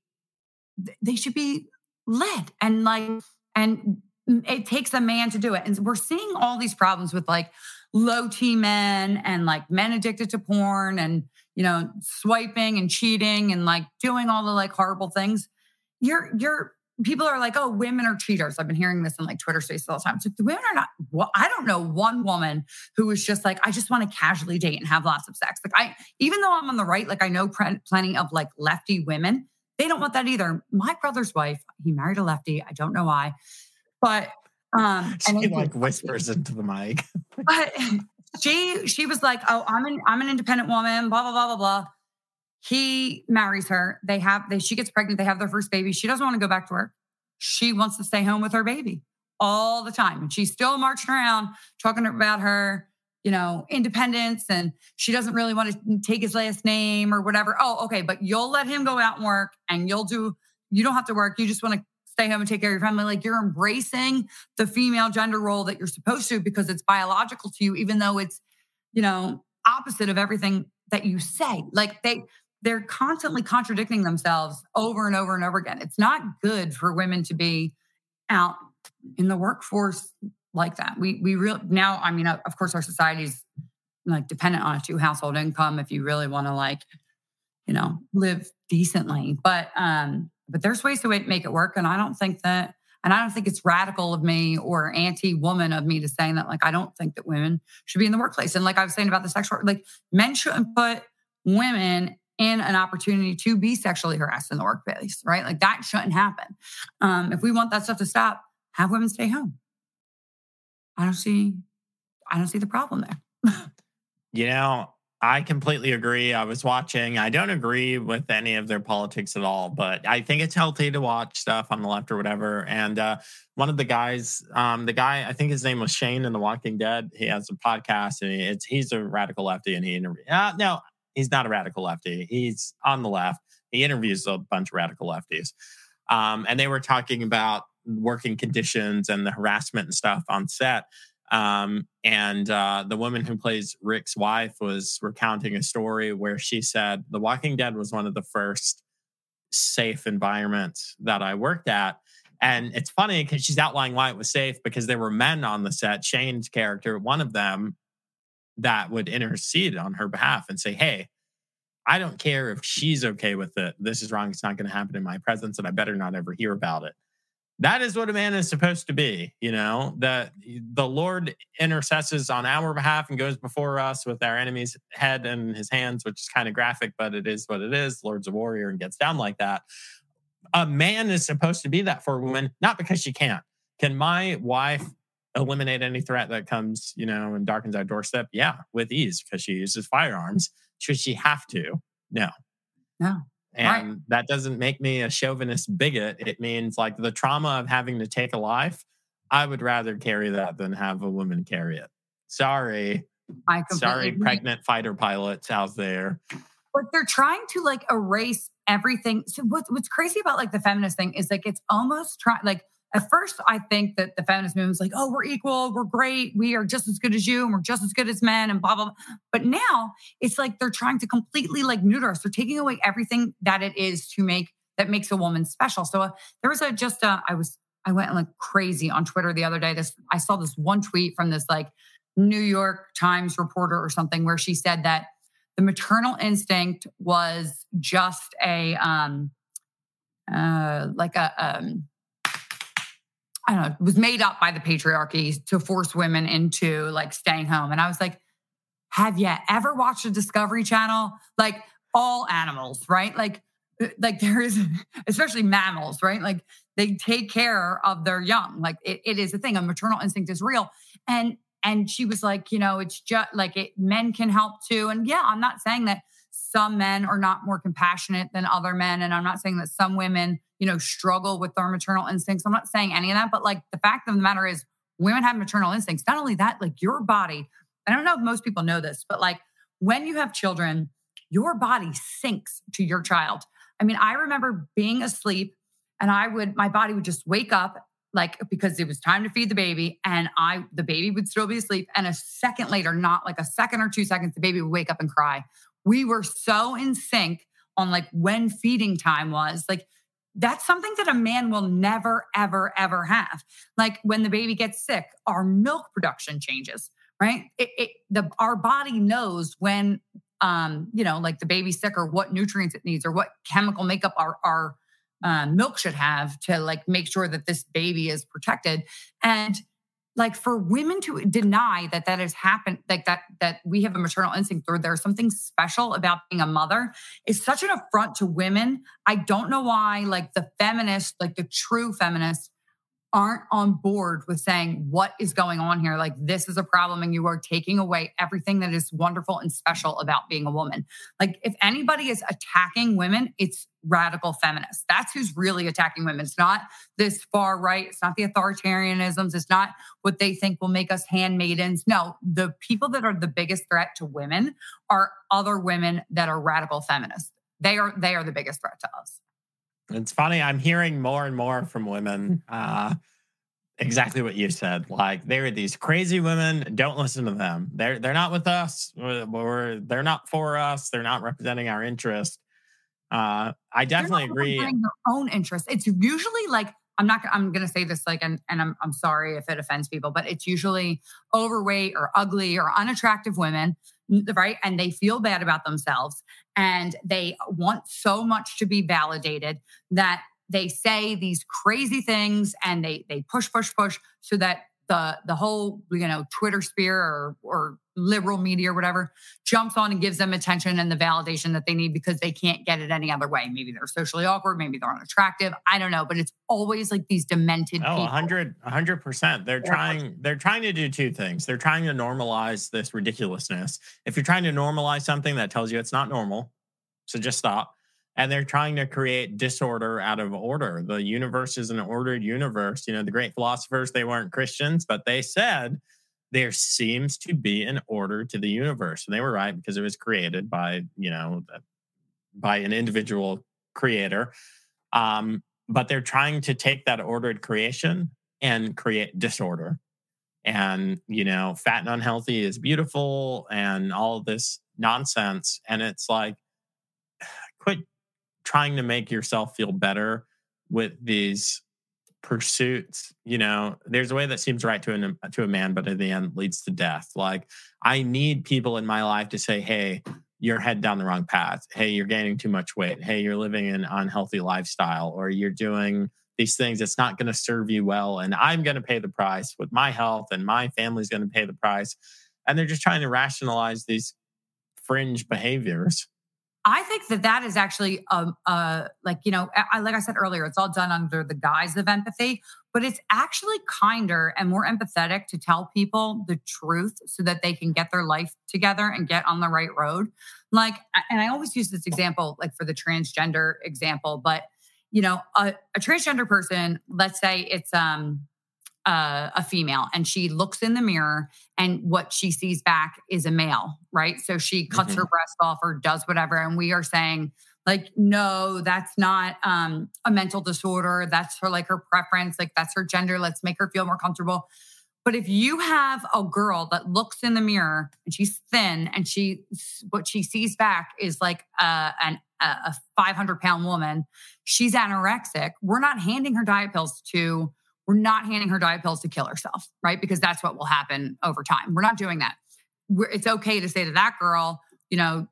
they should be led and like and it takes a man to do it. And we're seeing all these problems with like low T men and like men addicted to porn and you know swiping and cheating and like doing all the like horrible things you're you're people are like, oh, women are cheaters. I've been hearing this in like Twitter spaces all the time. So the women are not. Well, I don't know one woman who was just like, I just want to casually date and have lots of sex. Like I, even though I'm on the right, like I know pre- plenty of like lefty women. They don't want that either. My brother's wife, he married a lefty. I don't know why, but um, she and like whispers into the mic. but she she was like, oh, I'm an I'm an independent woman. Blah blah blah blah blah he marries her. They have they she gets pregnant, they have their first baby. She doesn't want to go back to work. She wants to stay home with her baby all the time. And she's still marching around talking about her, you know, independence and she doesn't really want to take his last name or whatever. Oh, okay, but you'll let him go out and work and you'll do you don't have to work. You just want to stay home and take care of your family. Like you're embracing the female gender role that you're supposed to because it's biological to you, even though it's, you know, opposite of everything that you say. Like they, they're constantly contradicting themselves over and over and over again. It's not good for women to be out in the workforce like that. We we real now. I mean, of course, our society's like dependent on a two household income if you really want to like, you know, live decently. But um, but there's ways to make it work, and I don't think that. And I don't think it's radical of me or anti-woman of me to saying that like I don't think that women should be in the workplace. And like I was saying about the sexual, like men shouldn't put women in an opportunity to be sexually harassed in the workplace, right? Like that shouldn't happen. Um, if we want that stuff to stop, have women stay home. I don't see, I don't see the problem there. you know, I completely agree. I was watching. I don't agree with any of their politics at all, but I think it's healthy to watch stuff on the left or whatever. And uh, one of the guys, um, the guy, I think his name was Shane in The Walking Dead. He has a podcast, and it's he's a radical lefty, and he interviewed. Uh, no, he's not a radical lefty. He's on the left. He interviews a bunch of radical lefties. Um, and they were talking about working conditions and the harassment and stuff on set. Um, and uh, the woman who plays Rick's wife was recounting a story where she said, The Walking Dead was one of the first safe environments that I worked at. And it's funny because she's outlining why it was safe because there were men on the set. Shane's character, one of them, that would intercede on her behalf and say, Hey, I don't care if she's okay with it. This is wrong. It's not going to happen in my presence, and I better not ever hear about it. That is what a man is supposed to be, you know, that the Lord intercesses on our behalf and goes before us with our enemy's head in his hands, which is kind of graphic, but it is what it is. Lord's a warrior and gets down like that. A man is supposed to be that for a woman, not because she can't. Can my wife eliminate any threat that comes, you know, and darkens our doorstep? Yeah, with ease because she uses firearms. Should she have to? No. No. And right. that doesn't make me a chauvinist bigot. It means like the trauma of having to take a life. I would rather carry that than have a woman carry it. Sorry. I Sorry, agree. pregnant fighter pilots out there. But they're trying to like erase everything. So what, what's crazy about like the feminist thing is like it's almost trying like at first, I think that the feminist movement was like, oh, we're equal, we're great, we are just as good as you, and we're just as good as men, and blah, blah, blah. But now it's like they're trying to completely like neuter us. They're taking away everything that it is to make that makes a woman special. So uh, there was a just uh, I was I went like crazy on Twitter the other day. This I saw this one tweet from this like New York Times reporter or something where she said that the maternal instinct was just a um uh like a um I don't know, was made up by the patriarchy to force women into like staying home. And I was like, have you ever watched a Discovery Channel? Like all animals, right? Like, uh, like there is, especially mammals, right? Like they take care of their young. Like it, it is a thing. A maternal instinct is real. And and she was like, you know, it's just like it, men can help too. And yeah, I'm not saying that some men are not more compassionate than other men, and I'm not saying that some women you know, struggle with their maternal instincts. I'm not saying any of that, but like the fact of the matter is, women have maternal instincts. Not only that, like your body, I don't know if most people know this, but like when you have children, your body syncs to your child. I mean, I remember being asleep and I would, my body would just wake up like because it was time to feed the baby and I, the baby would still be asleep. And a second later, not like a second or two seconds, the baby would wake up and cry. We were so in sync on like when feeding time was. Like that's something that a man will never, ever, ever have. Like when the baby gets sick, our milk production changes, right? It, it, the, our body knows when, um, you know, like the baby's sick or what nutrients it needs or what chemical makeup our, our uh, milk should have to like make sure that this baby is protected. And like for women to deny that that has happened like that that we have a maternal instinct or there's something special about being a mother is such an affront to women. I don't know why like the feminist like the true feminist aren't on board with saying what is going on here? Like this is a problem and you are taking away everything that is wonderful and special about being a woman. Like if anybody is attacking women it's radical feminists. That's who's really attacking women. It's not this far right. It's not the authoritarianisms. It's not what they think will make us handmaidens. No the people that are the biggest threat to women are other women that are radical feminists. They are they are the biggest threat to us It's funny. I'm hearing more and more from women. Uh, exactly what you said. Like they're these crazy women. Don't listen to them. They're they're not with us. Or they're not for us. They're not representing our interest. Uh, I definitely agree. Their own interest. It's usually like I'm not. I'm going to say this like, and and I'm I'm sorry if it offends people, but it's usually overweight or ugly or unattractive women, right? And they feel bad about themselves, and they want so much to be validated that they say these crazy things and they they push push push so that the the whole you know Twitter sphere or or liberal media or whatever jumps on and gives them attention and the validation that they need because they can't get it any other way. Maybe they're socially awkward, maybe they're unattractive. I don't know, but it's always like these demented oh, 100 100%. They're trying they're trying to do two things. They're trying to normalize this ridiculousness. If you're trying to normalize something that tells you it's not normal, so just stop and they're trying to create disorder out of order. The universe is an ordered universe. You know, the great philosophers, they weren't Christians, but they said there seems to be an order to the universe. And they were right because it was created by, you know, by an individual creator. Um, but they're trying to take that ordered creation and create disorder. And, you know, fat and unhealthy is beautiful and all this nonsense. And it's like, quit trying to make yourself feel better with these pursuits you know there's a way that seems right to an to a man but in the end leads to death. Like i need people in my life to say hey you're head down the wrong path. Hey you're gaining too much weight. Hey you're living an unhealthy lifestyle or you're doing these things it's not going to serve you well and i'm going to pay the price with my health and my family's going to pay the price. And they're just trying to rationalize these fringe behaviors I think that that is actually, um, uh, like you know, I, like I said earlier, it's all done under the guise of empathy, but it's actually kinder and more empathetic to tell people the truth so that they can get their life together and get on the right road. Like, and I always use this example, like for the transgender example, but you know, a, a transgender person, let's say it's um uh, a female and she looks in the mirror and what she sees back is a male, right? So she cuts mm-hmm. her breast off or does whatever. And we are saying, like, no, that's not um, a mental disorder. That's her, like, her preference. Like, that's her gender. Let's make her feel more comfortable. But if you have a girl that looks in the mirror and she's thin and she, what she sees back is like uh, an, a 500 pound woman, she's anorexic. We're not handing her diet pills to we're not handing her diet pills to kill herself, right? Because that's what will happen over time. We're not doing that. We're, it's okay to say to that girl, you know,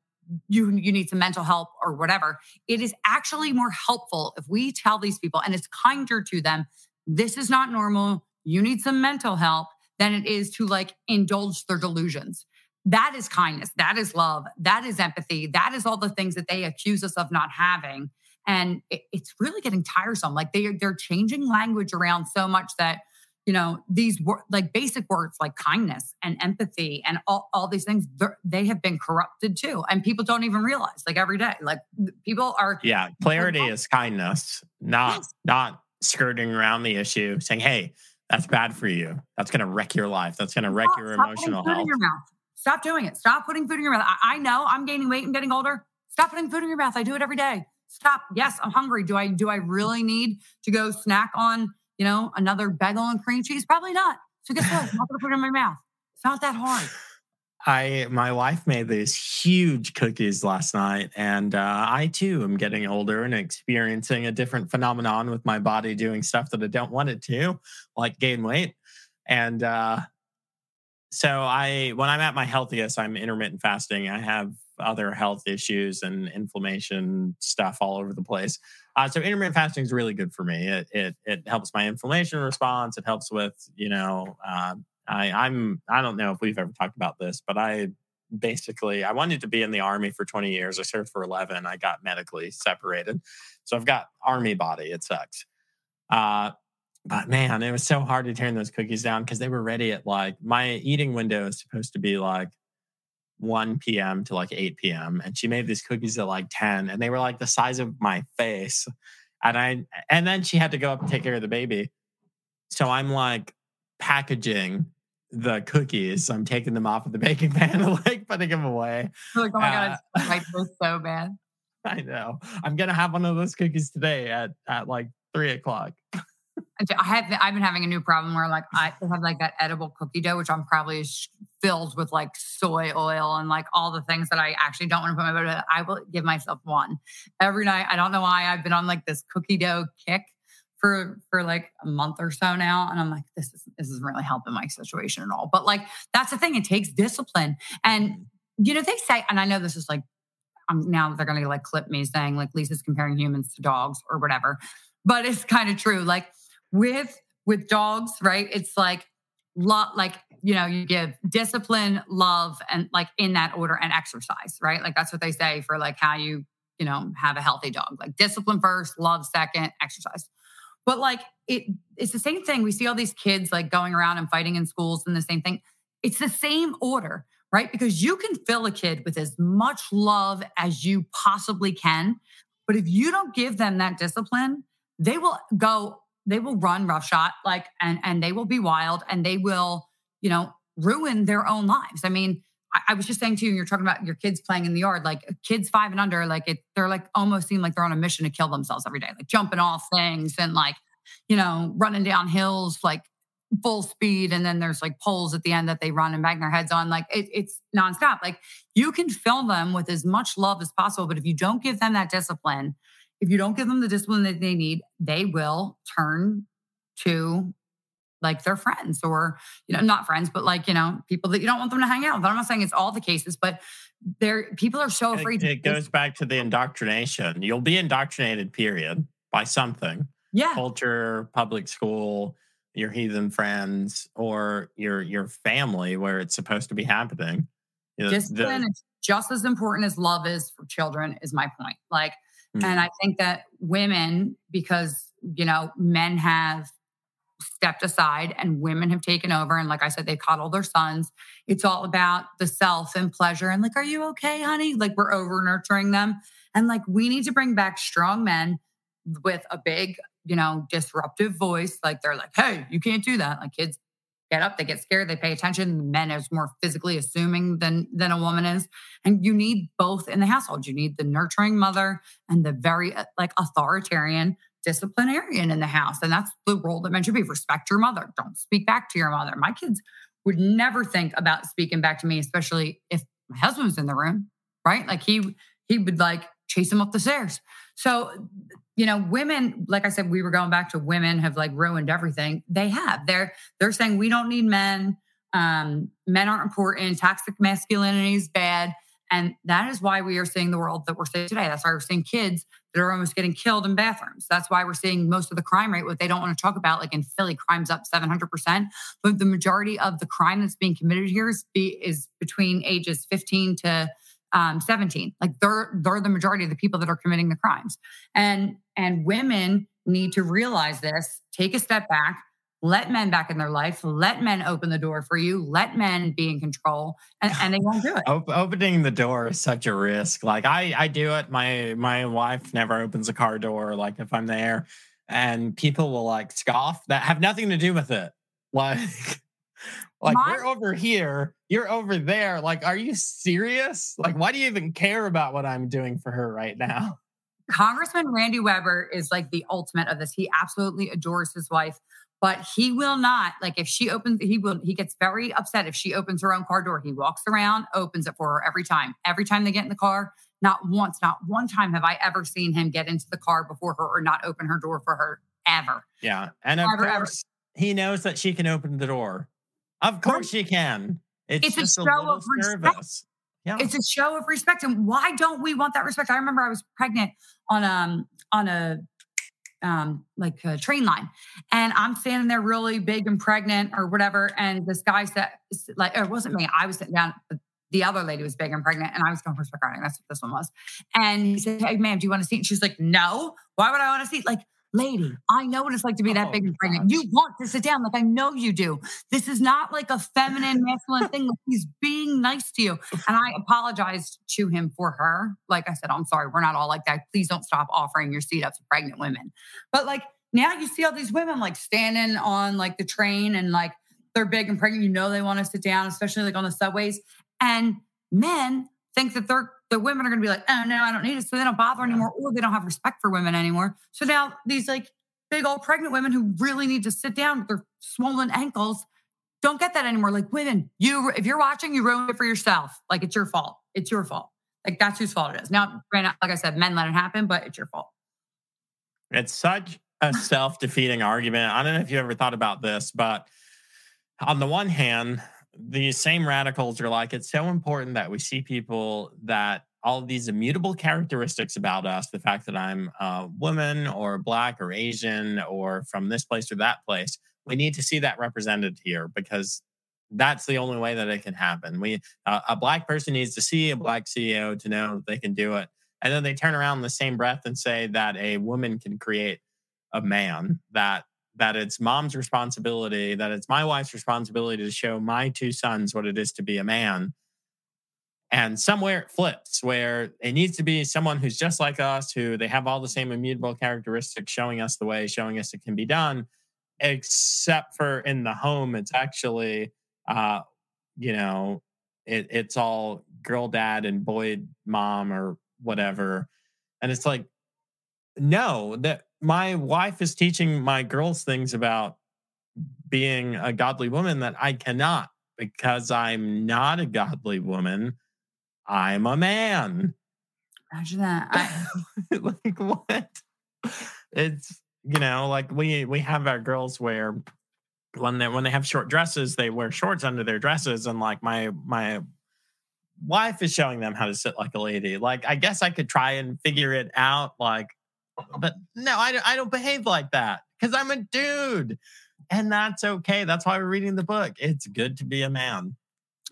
you you need some mental help or whatever. It is actually more helpful if we tell these people, and it's kinder to them. This is not normal. You need some mental help than it is to like indulge their delusions. That is kindness. That is love. That is empathy. That is all the things that they accuse us of not having and it, it's really getting tiresome. Like they they're changing language around so much that you know these wor- like basic words like kindness and empathy and all, all these things they have been corrupted too and people don't even realize like every day like people are yeah clarity is kindness not yes. not skirting around the issue saying hey that's bad for you. That's going to wreck your life. That's going to wreck your emotional health. stop doing it. Stop putting food in your mouth. I, I know i'm gaining weight and getting older. Stop putting food in your mouth. I do it every day stop. Yes, I'm hungry. Do I do I really need to go snack on, you know, another bagel and cream cheese? Probably not. So guess what? I'm not gonna put it in my mouth. It's not that hard. I my wife made these huge cookies last night, and uh, I too am getting older and experiencing a different phenomenon with my body doing stuff that I don't want it to, like gain weight. And uh, so I, when I'm at my healthiest, I'm intermittent fasting. I have other health issues and inflammation stuff all over the place. Uh, so intermittent fasting is really good for me. It, it it helps my inflammation response. It helps with you know uh, I I'm I don't know if we've ever talked about this, but I basically I wanted to be in the army for 20 years. I served for 11. I got medically separated, so I've got army body. It sucks. Uh, but man, it was so hard to turn those cookies down because they were ready at like my eating window is supposed to be like 1 p.m. to like 8 p.m. And she made these cookies at like 10 and they were like the size of my face. And I, and then she had to go up and take care of the baby. So I'm like packaging the cookies. I'm taking them off of the baking pan and like putting them away. Like, oh my uh, God, I so bad. I know. I'm gonna have one of those cookies today at at like three o'clock. I have I've been having a new problem where like I have like that edible cookie dough, which I'm probably filled with like soy oil and like all the things that I actually don't want to put my body. I will give myself one every night. I don't know why I've been on like this cookie dough kick for for like a month or so now, and I'm like, this is this isn't really helping my situation at all. But like that's the thing; it takes discipline, and mm. you know they say, and I know this is like. Um, now they're going to like clip me saying like Lisa's comparing humans to dogs or whatever, but it's kind of true. Like with with dogs, right? It's like lot like you know you give discipline love and like in that order and exercise right? Like that's what they say for like how you you know have a healthy dog. Like discipline first love second exercise. But like it it's the same thing. We see all these kids like going around and fighting in schools and the same thing. It's the same order right? Because you can fill a kid with as much love as you possibly can but if you don't give them that discipline they will go they will run roughshod like and and they will be wild and they will you know ruin their own lives. I mean I, I was just saying to you you're talking about your kids playing in the yard like kids five and under like it they're like almost seem like they're on a mission to kill themselves every day like jumping off things and like you know running down hills like full speed and then there's like poles at the end that they run and bang their heads on like it, it's nonstop. Like you can fill them with as much love as possible but if you don't give them that discipline if you don't give them the discipline that they need, they will turn to like their friends or, you know, not friends, but like, you know, people that you don't want them to hang out with. I'm not saying it's all the cases, but there people are so afraid. It, it goes back to the indoctrination. You'll be indoctrinated, period, by something. Yeah. Culture, public school, your heathen friends, or your your family where it's supposed to be happening. You know, Discipline the, is just as important as love is for children, is my point. Like Mm-hmm. And I think that women, because, you know, men have stepped aside and women have taken over. And like I said, they coddle their sons. It's all about the self and pleasure. And like, are you okay, honey? Like we're over nurturing them. And like, we need to bring back strong men with a big, you know, disruptive voice. Like they're like, hey, you can't do that. Like kids get up, they get scared, they pay attention. Men is more physically assuming than than a woman is, and you need both in the household. You need the nurturing mother and the very uh, like authoritarian disciplinarian in the house, and that's the role that men should be. Respect your mother. Don't speak back to your mother. My kids would never think about speaking back to me, especially if my husband was in the room, right? Like he he would like chase him up the stairs. So you know, women, like I said, we were going back to women have like ruined everything. They have. They're they're saying we don't need men. Um, men aren't important. Toxic masculinity is bad. And that is why we are seeing the world that we're seeing today. That's why we're seeing kids that are almost getting killed in bathrooms. That's why we're seeing most of the crime rate, what they don't want to talk about, like in Philly, crime's up 700%. But the majority of the crime that's being committed here is, be, is between ages 15 to um, 17. Like they're they're the majority of the people that are committing the crimes. And and women need to realize this, take a step back, let men back in their life, let men open the door for you, let men be in control, and, and they won't do it. opening the door is such a risk. Like I I do it. My my wife never opens a car door. Like if I'm there, and people will like scoff that have nothing to do with it. Like like My- we're over here, you're over there. Like, are you serious? Like, why do you even care about what I'm doing for her right now? Congressman Randy Weber is like the ultimate of this. He absolutely adores his wife, but he will not like if she opens he will he gets very upset if she opens her own car door. He walks around, opens it for her every time. Every time they get in the car, not once, not one time have I ever seen him get into the car before her or not open her door for her ever. Yeah. And of ever, course, ever. he knows that she can open the door. Of course she can. It's, it's just a show of respect. Yeah. It's a show of respect. And why don't we want that respect? I remember I was pregnant on um on a um like a train line and I'm standing there really big and pregnant or whatever. And this guy said like it wasn't me. I was sitting down, the other lady was big and pregnant, and I was going for riding. That's what this one was. And he said, Hey, ma'am, do you want a seat? And she's like, No. Why would I want a seat? Like, lady, I know what it's like to be that oh, big and pregnant. You want to sit down, like I know you do. This is not like a feminine, masculine thing. He's being nice to you. And I apologized to him for her. Like I said, I'm sorry, we're not all like that. Please don't stop offering your seat up to pregnant women. But like now you see all these women like standing on like the train and like they're big and pregnant. You know they want to sit down, especially like on the subways. And men think that they're the women are going to be like, oh no, I don't need it. So they don't bother anymore, or they don't have respect for women anymore. So now these like big old pregnant women who really need to sit down with their swollen ankles don't get that anymore. Like women, you if you're watching, you ruin it for yourself. Like it's your fault. It's your fault. Like that's whose fault it is. Now, like I said, men let it happen, but it's your fault. It's such a self-defeating argument. I don't know if you ever thought about this, but on the one hand, these same radicals are like, it's so important that we see people that all these immutable characteristics about us the fact that I'm a woman or black or Asian or from this place or that place we need to see that represented here because that's the only way that it can happen. We uh, a black person needs to see a black CEO to know they can do it, and then they turn around in the same breath and say that a woman can create a man that that it's mom's responsibility, that it's my wife's responsibility to show my two sons what it is to be a man. And somewhere it flips where it needs to be someone who's just like us, who they have all the same immutable characteristics, showing us the way, showing us it can be done except for in the home it's actually uh you know it, it's all girl dad and boy mom or whatever and it's like no that my wife is teaching my girls things about being a godly woman that i cannot. Because i'm not a godly woman i'm a man. Imagine that. I- like what? It's you know, like we we have our girls wear when they when they have short dresses, they wear shorts under their dresses, and like my my wife is showing them how to sit like a lady. Like I guess I could try and figure it out, like, but no, I I don't behave like that because I'm a dude, and that's okay. That's why we're reading the book. It's good to be a man.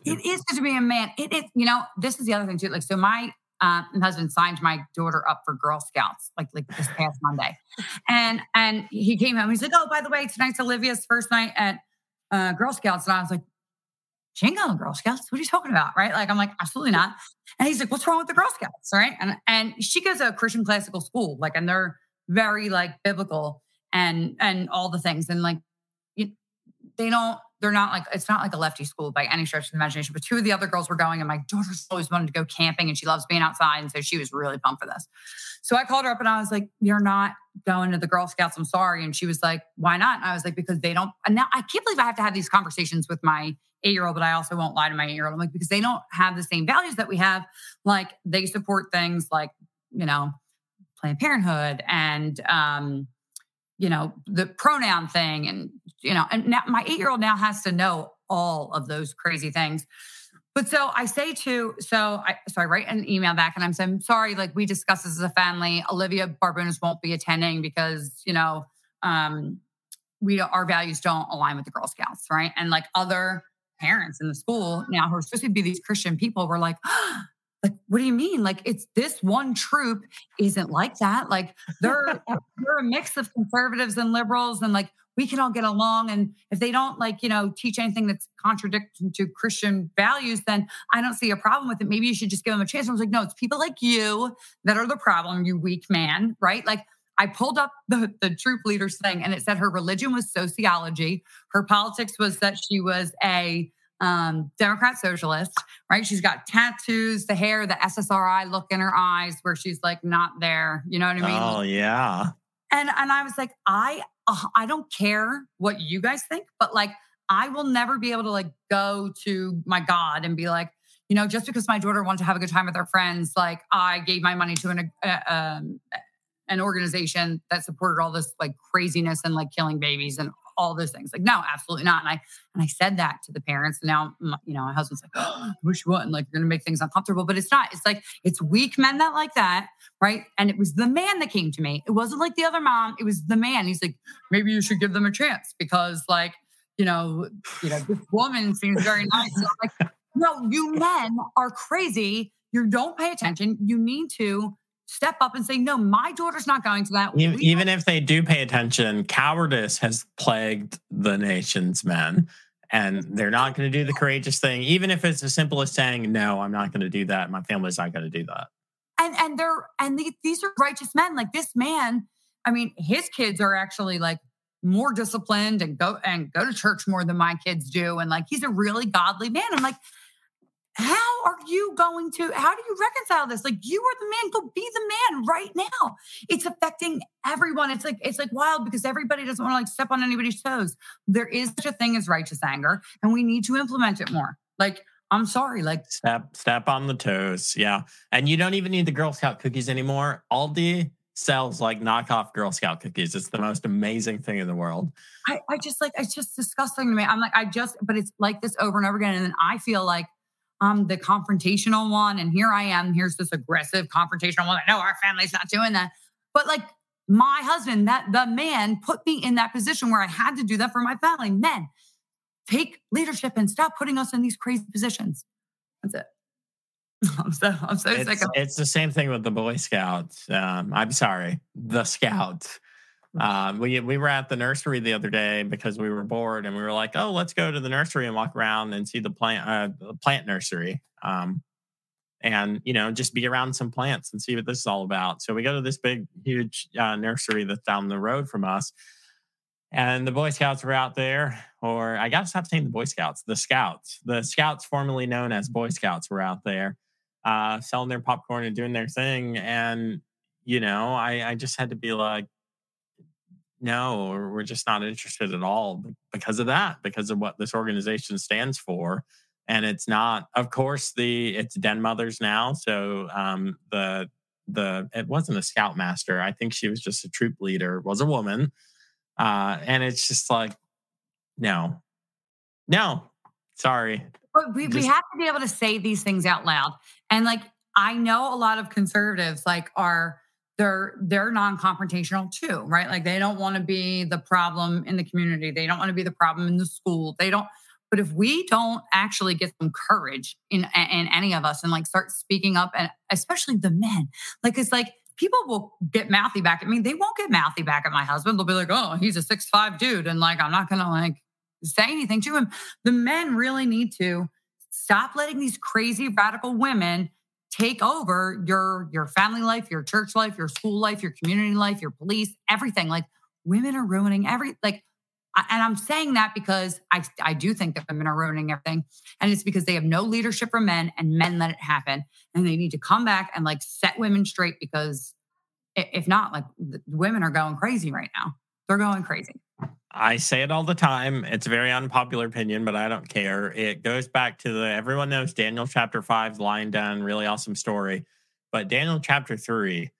It is good to be a man. It is, you know, this is the other thing too. Like, so my uh, husband signed my daughter up for Girl Scouts like like this past Monday, and and he came home. He's like, "Oh, by the way, tonight's Olivia's first night at uh, Girl Scouts," and I was like, "She Girl Scouts. What are you talking about?" Right? Like I'm like, absolutely not. And he's like, "What's wrong with the Girl Scouts?" Right? And and she goes to a Christian classical school, like, and they're very like biblical and and all the things, and like, you, they don't they're not like it's not like a lefty school by any stretch of the imagination. But two of the other girls were going, and my daughter's always wanted to go camping, and she loves being outside, and so she was really pumped for this. So I called her up and I was like, "You're not going to the Girl Scouts. I'm sorry." And she was like, "Why not?" And I was like, "Because they don't." And now I can't believe I have to have these conversations with my eight year old, but I also won't lie to my eight year old. I'm like, because they don't have the same values that we have. Like they support things like you know Planned Parenthood and um, you know the pronoun thing and you know and now my eight year old now has to know all of those crazy things but so i say to so i so i write an email back and i'm saying sorry like we discussed this as a family olivia barbunas won't be attending because you know um we our values don't align with the girl scouts right and like other parents in the school now who are supposed to be these christian people were like like what do you mean? Like it's this one troop isn't like that. Like they're they're a mix of conservatives and liberals and like we can all get along and if they don't like you know teach anything that's contradicting to christian values then i don't see a problem with it. Maybe you should just give them a chance. I was like no it's people like you that are the problem you weak man right? Like I pulled up the, the troop leaders thing and it said her religion was sociology. Her politics was that she was a um, Democrat socialist, right? She's got tattoos, the hair, the SSRI look in her eyes where she's like not there. You know what I mean? Oh, yeah. And and I was like, I uh, I don't care what you guys think, but like I will never be able to like go to my God and be like, you know, just because my daughter wanted to have a good time with her friends, like I gave my money to an uh, um, an organization that supported all this like craziness and like killing babies and all those things. Like, no, absolutely not. And I and I said that to the parents. And now, you know, my husband's like, oh, I wish you wouldn't. Like, you're gonna make things uncomfortable. But it's not. It's like it's weak men that like that, right? And it was the man that came to me. It wasn't like the other mom. It was the man. He's like, maybe you should give them a chance because, like, you know, you know, this woman seems very nice. like, no, you men are crazy. You don't pay attention. You need to step up and say, no, my daughter's not going to that. Even, even if they do pay attention, cowardice has plagued the nation's men. And they're not going to do the courageous thing, even if it's as simple as saying, no, I'm not going to do that. My family's not going to do that. And and they're and the, these are righteous men. Like this man, I mean, his kids are actually like more disciplined and go and go to church more than my kids do. And like he's a really godly man. I'm like, how are you going to how do you reconcile this? Like you are the man go be the man right now. It's affecting everyone. It's like it's like wild because everybody doesn't want to like step on anybody's toes. There is such a thing as righteous anger and we need to implement it more. Like i'm sorry like step step on the toes yeah. And you don't even need the girl scout cookies anymore. Aldi sells like knockoff girl scout cookies. It's the most amazing thing in the world. I, I just like it's just disgusting to me. I'm like i just but it's like this over and over again and then i feel like um, the confrontational one. And here I am. Here's this aggressive confrontational one. I know our family's not doing that. But like my husband, that the man put me in that position where I had to do that for my family. Men, take leadership and stop putting us in these crazy positions. That's it. I'm so I'm so it's, sick of It's the same thing with the Boy Scouts. Um, I'm sorry, the Scouts. Um, we we were at the nursery the other day because we were bored, and we were like, "Oh, let's go to the nursery and walk around and see the plant uh, the plant nursery." Um, and you know, just be around some plants and see what this is all about. So we go to this big, huge uh, nursery that's down the road from us, and the Boy Scouts were out there, or I gotta stop saying the Boy Scouts, the Scouts, the Scouts formerly known as Boy Scouts were out there, uh, selling their popcorn and doing their thing, and you know, I I just had to be like no, we're just not interested at all because of that, because of what this organization stands for. And it's not, of course, the it's Den Mothers now. So um, the the it wasn't a scoutmaster. I think she was just a troop leader. Was a woman, uh, and it's just like, no, no, sorry. But we, just, we have to be able to say these things out loud. And like, I know a lot of conservatives like are they're they're non-confrontational too right? Like they don't want to be the problem in the community. They don't want to be the problem in the school. They don't but if we don't actually get some courage in in any of us and like start speaking up and especially the men like it's like people will get mouthy back at me. They won't get mouthy back at my husband. They'll be like oh he's a six five dude and like i'm not gonna like say anything to him. The men really need to stop letting these crazy radical women take over your your family life, your church life, your school life, your community life, your police, everything. Like women are ruining every like and I'm saying that because I I do think that women are ruining everything and it's because they have no leadership from men and men let it happen and they need to come back and like set women straight because if not like women are going crazy right now. They're going crazy. I say it all the time. It's a very unpopular opinion, but I don't care. It goes back to the everyone knows Daniel chapter five, lion's den, really awesome story. But Daniel chapter three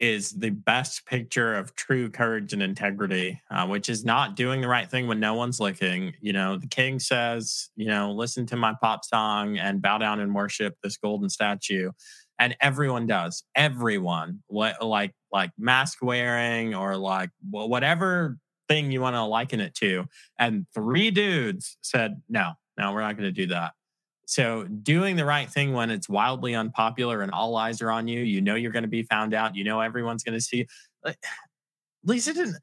is the best picture of true courage and integrity, uh, which is not doing the right thing when no one's looking. You know, the king says, you know, listen to my pop song and bow down and worship this golden statue. And everyone does. Everyone, like like mask wearing or like whatever thing you want to liken it to. And three dudes said, no, no, we're not going to do that. So, doing the right thing when it's wildly unpopular and all eyes are on you, you know you're going to be found out, you know everyone's going to see. Lisa didn't,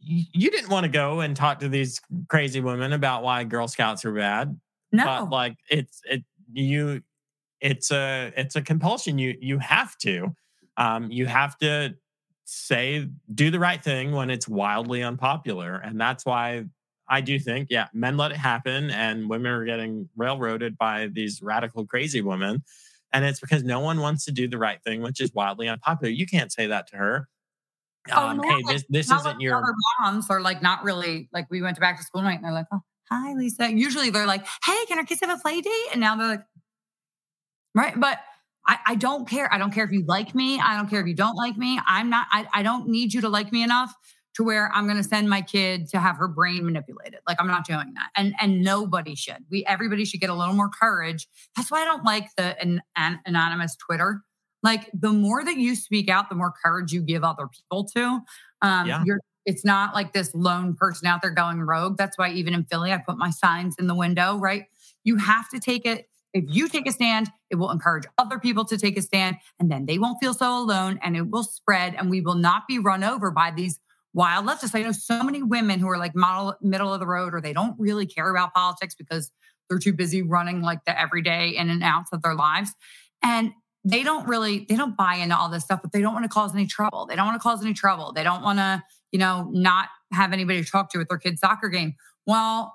you didn't want to go and talk to these crazy women about why Girl Scouts are bad. No, but like it's it you, it's a it's a compulsion. You you have to, um, you have to say do the right thing when it's wildly unpopular and that's why i do think yeah men let it happen and women are getting railroaded by these radical crazy women and it's because no one wants to do the right thing which is wildly unpopular. You can't say that to her. Oh, um, hey this, this isn't your moms are like not really like we went to back to school night and they're like oh hi lisa. Usually they're like hey can our kids have a play date? And now they're like right? But I, I, don't care. I don't care if you like me. I don't care if you don't like me. I'm not, I, I don't need you to like me enough to where I'm going to send my kid to have her brain manipulated. Like I'm not doing that. And, and nobody should. We, everybody should get a little more courage. That's why I don't like the an, an anonymous Twitter. Like the more that you speak out, the more courage you give other people to. Um, yeah. you're, it's not like this lone person out there going rogue. That's why even in Philly, I put my signs in the window, right? You have to take it if you take a stand, it will encourage other people to take a stand, and then they won't feel so alone and it will spread, and we will not be run over by these wild leftists. I know so many women who are like model, middle of the road or they don't really care about politics because they're too busy running like the everyday in and outs of their lives. And they don't really they don't buy into all this stuff but they don't want to cause any trouble they don't want to cause any trouble they don't want to you know not have anybody to talk to at their kid's soccer game well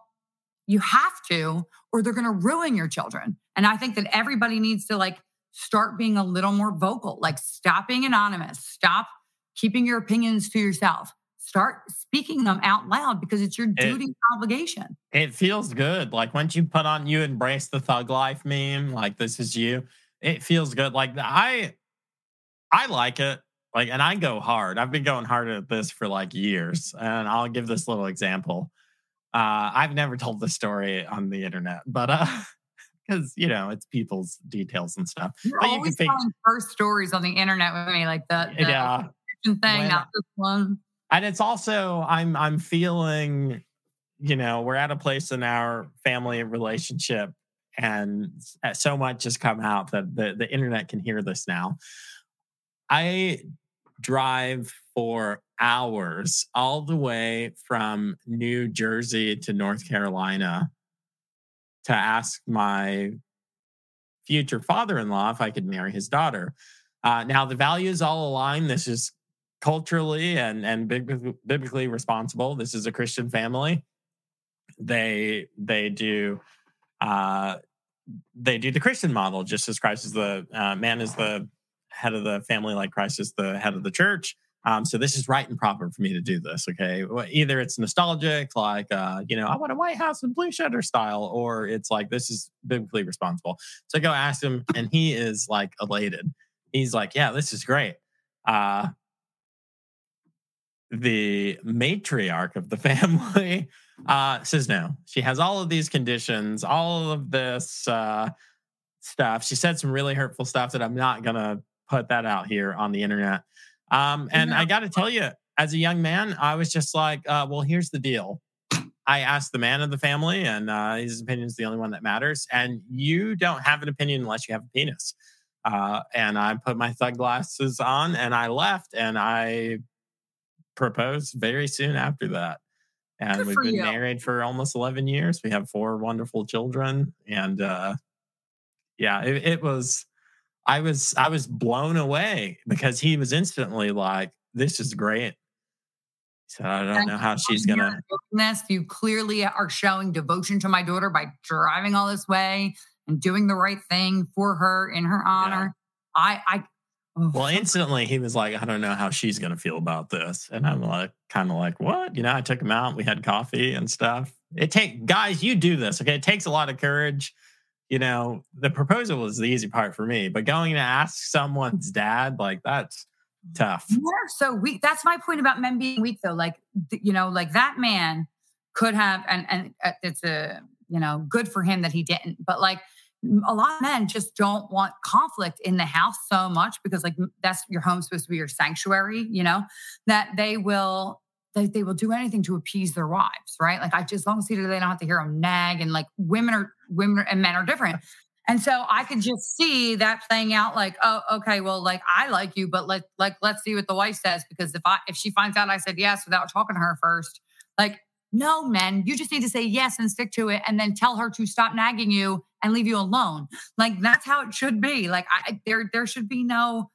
you have to or they're going to ruin your children And I think that everybody needs to like start being a little more vocal, like stop being anonymous, stop keeping your opinions to yourself. Start speaking them out loud because it's your duty and obligation. It feels good. Like once you put on you embrace the thug life meme, like this is you. It feels good. Like I I like it. Like, and I go hard. I've been going hard at this for like years. And I'll give this little example. Uh, I've never told the story on the internet, but uh because you know it's people's details and stuff. You're but always you telling first stories on the internet with me, like the, the yeah thing, when, not this one. And it's also I'm I'm feeling, you know, we're at a place in our family relationship, and so much has come out that the the internet can hear this now. I drive for hours all the way from New Jersey to North Carolina to ask my future father in law if I could marry his daughter. Uh, now, the values all align. This is culturally and, and biblically responsible. This is a Christian family. They they do uh, they do the Christian model, just as Christ is the uh, man is the head of the family, like Christ is the head of the church. Um, so this is right and proper for me to do this. Okay, either it's nostalgic, like uh, you know, I want a White House in blue shutter style, or it's like this is biblically responsible. So I go ask him, and he is like elated. He's like, "Yeah, this is great." Uh, the matriarch of the family uh, says no. She has all of these conditions, all of this uh, stuff. She said some really hurtful stuff that I'm not gonna put that out here on the internet. Um, and I got to tell you, as a young man, I was just like, uh, well, here's the deal. I asked the man of the family, and uh, his opinion is the only one that matters. And you don't have an opinion unless you have a penis. Uh, and I put my thug glasses on and I left and I proposed very soon after that. And Good we've been you. married for almost 11 years. We have four wonderful children. And uh, yeah, it, it was I was I was blown away because he was instantly like, "This is great." So I don't know how she's gonna. This you clearly are showing devotion to my daughter by driving all this way and doing the right thing for her in her honor. Yeah. I, I. Oh. Well, instantly he was like, "I don't know how she's gonna feel about this," and I'm like, kind of like, "What?" You know, I took him out. We had coffee and stuff. It take guys, you do this, okay? It takes a lot of courage you know, the proposal is the easy part for me, but going to ask someone's dad, like that's tough. Yeah, so weak. That's my point about men being weak, though. Like, you know, like that man could have, and and uh, it's a, you know, good for him that he didn't. But like, a lot of men just don't want conflict in the house so much because like that's your home supposed to be your sanctuary, you know, that they will they, they will do anything to appease their wives, right? Like I just as long as they don't have to hear them nag and like women are women are, and men are different. And so I could just see that playing out like, oh, okay, well, like I like you, but let like let's see what the wife says. Because if I if she finds out I said yes without talking to her first, like, no, men, you just need to say yes and stick to it and then tell her to stop nagging you and leave you alone. Like that's how it should be. Like I there there should be no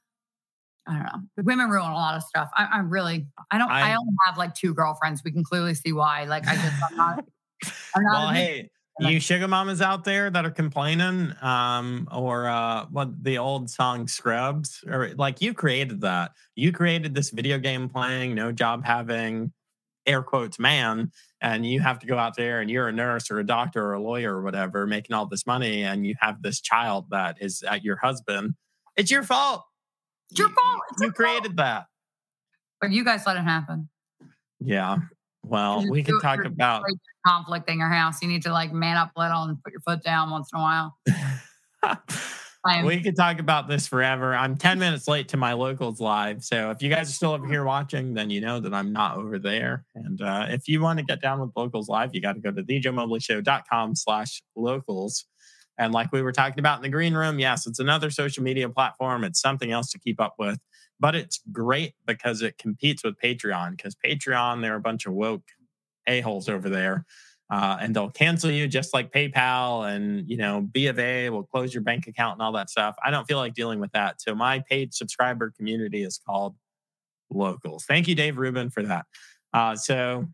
I don't know. Women ruin a lot of stuff. I, am really, I don't, I, I, only have like two girlfriends. We can clearly see why. Like, I just, I'm not, I'm not well, hey, you sugar mamas out there that are complaining, um, or uh, what the old song Scrubs, or like you created that. You created this video game playing, no job having, air quotes, man, and you have to go out there and you're a nurse or a doctor or a lawyer or whatever, making all this money, and you have this child that is at your husband. It's your fault it's your fault. It's you created fault. that. But you guys let it happen. Yeah. Well, we can talk about conflict in your house. You need to like man up a little and put your foot down once in a while. we could talk about this forever. I'm 10 minutes late to my locals live. So if you guys are still over here watching, then you know that I'm not over there. And uh, if you want to get down with locals live, you got to go to thejoemobleyshow.com slash locals. And like we were talking about in the green room, yes, it's another social media platform. It's something else to keep up with, but it's great because it competes with Patreon. Because Patreon, there are a bunch of woke a-holes over there. Uh, and they'll cancel you just like PayPal and you know B of A will close your bank account and all that stuff. I don't feel like dealing with that. So my paid subscriber community is called Locals. Thank you, Dave Rubin, for that. Uh, so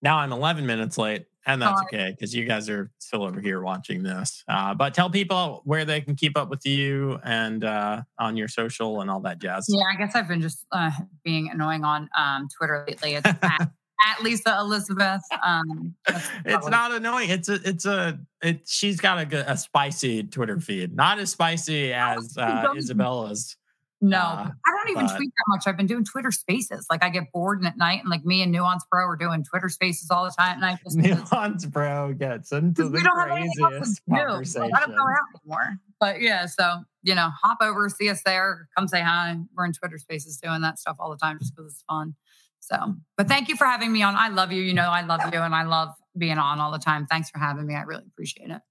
now I'm 11 minutes late and that's okay because you guys are still over here watching this. Uh, but tell people where they can keep up with you and uh, on your social and all that jazz. Yeah, I guess I've been just uh, being annoying on um, Twitter lately. It's at, at Lisa Elizabeth. Um, it's not annoying. It's a, it's a, it. She's got a, a spicy Twitter feed, not as spicy as uh, Isabella's. No, uh, I don't even but, tweet that much. I've been doing Twitter Spaces. Like I get bored and at night, and like me and Nuance Bro are doing Twitter Spaces all the time. And I just Nuance Bro gets into the craziest conversations. Like, I don't go out anymore. But yeah, so you know, hop over, see us there, come say hi. We're in Twitter Spaces doing that stuff all the time just because it's fun. So, but thank you for having me on. I love you. You know, I love you, and I love being on all the time. Thanks for having me. I really appreciate it.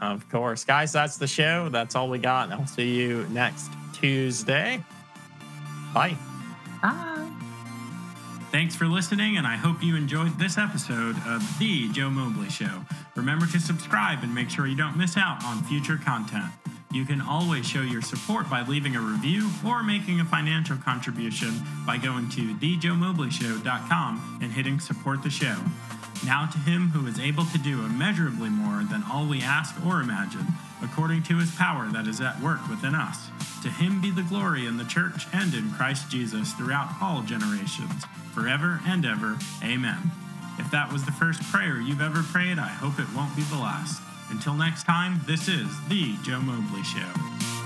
Of course, guys. That's the show. That's all we got. I'll see you next Tuesday. Bye. Bye. Thanks for listening, and I hope you enjoyed this episode of The Joe Mobley Show. Remember to subscribe and make sure you don't miss out on future content. You can always show your support by leaving a review or making a financial contribution by going to thejoemobleyshow.com and hitting support the show. Now to him who is able to do immeasurably more than all we ask or imagine, according to his power that is at work within us. To him be the glory in the church and in Christ Jesus throughout all generations, forever and ever. Amen. If that was the first prayer you've ever prayed, I hope it won't be the last. Until next time, this is The Joe Mobley Show.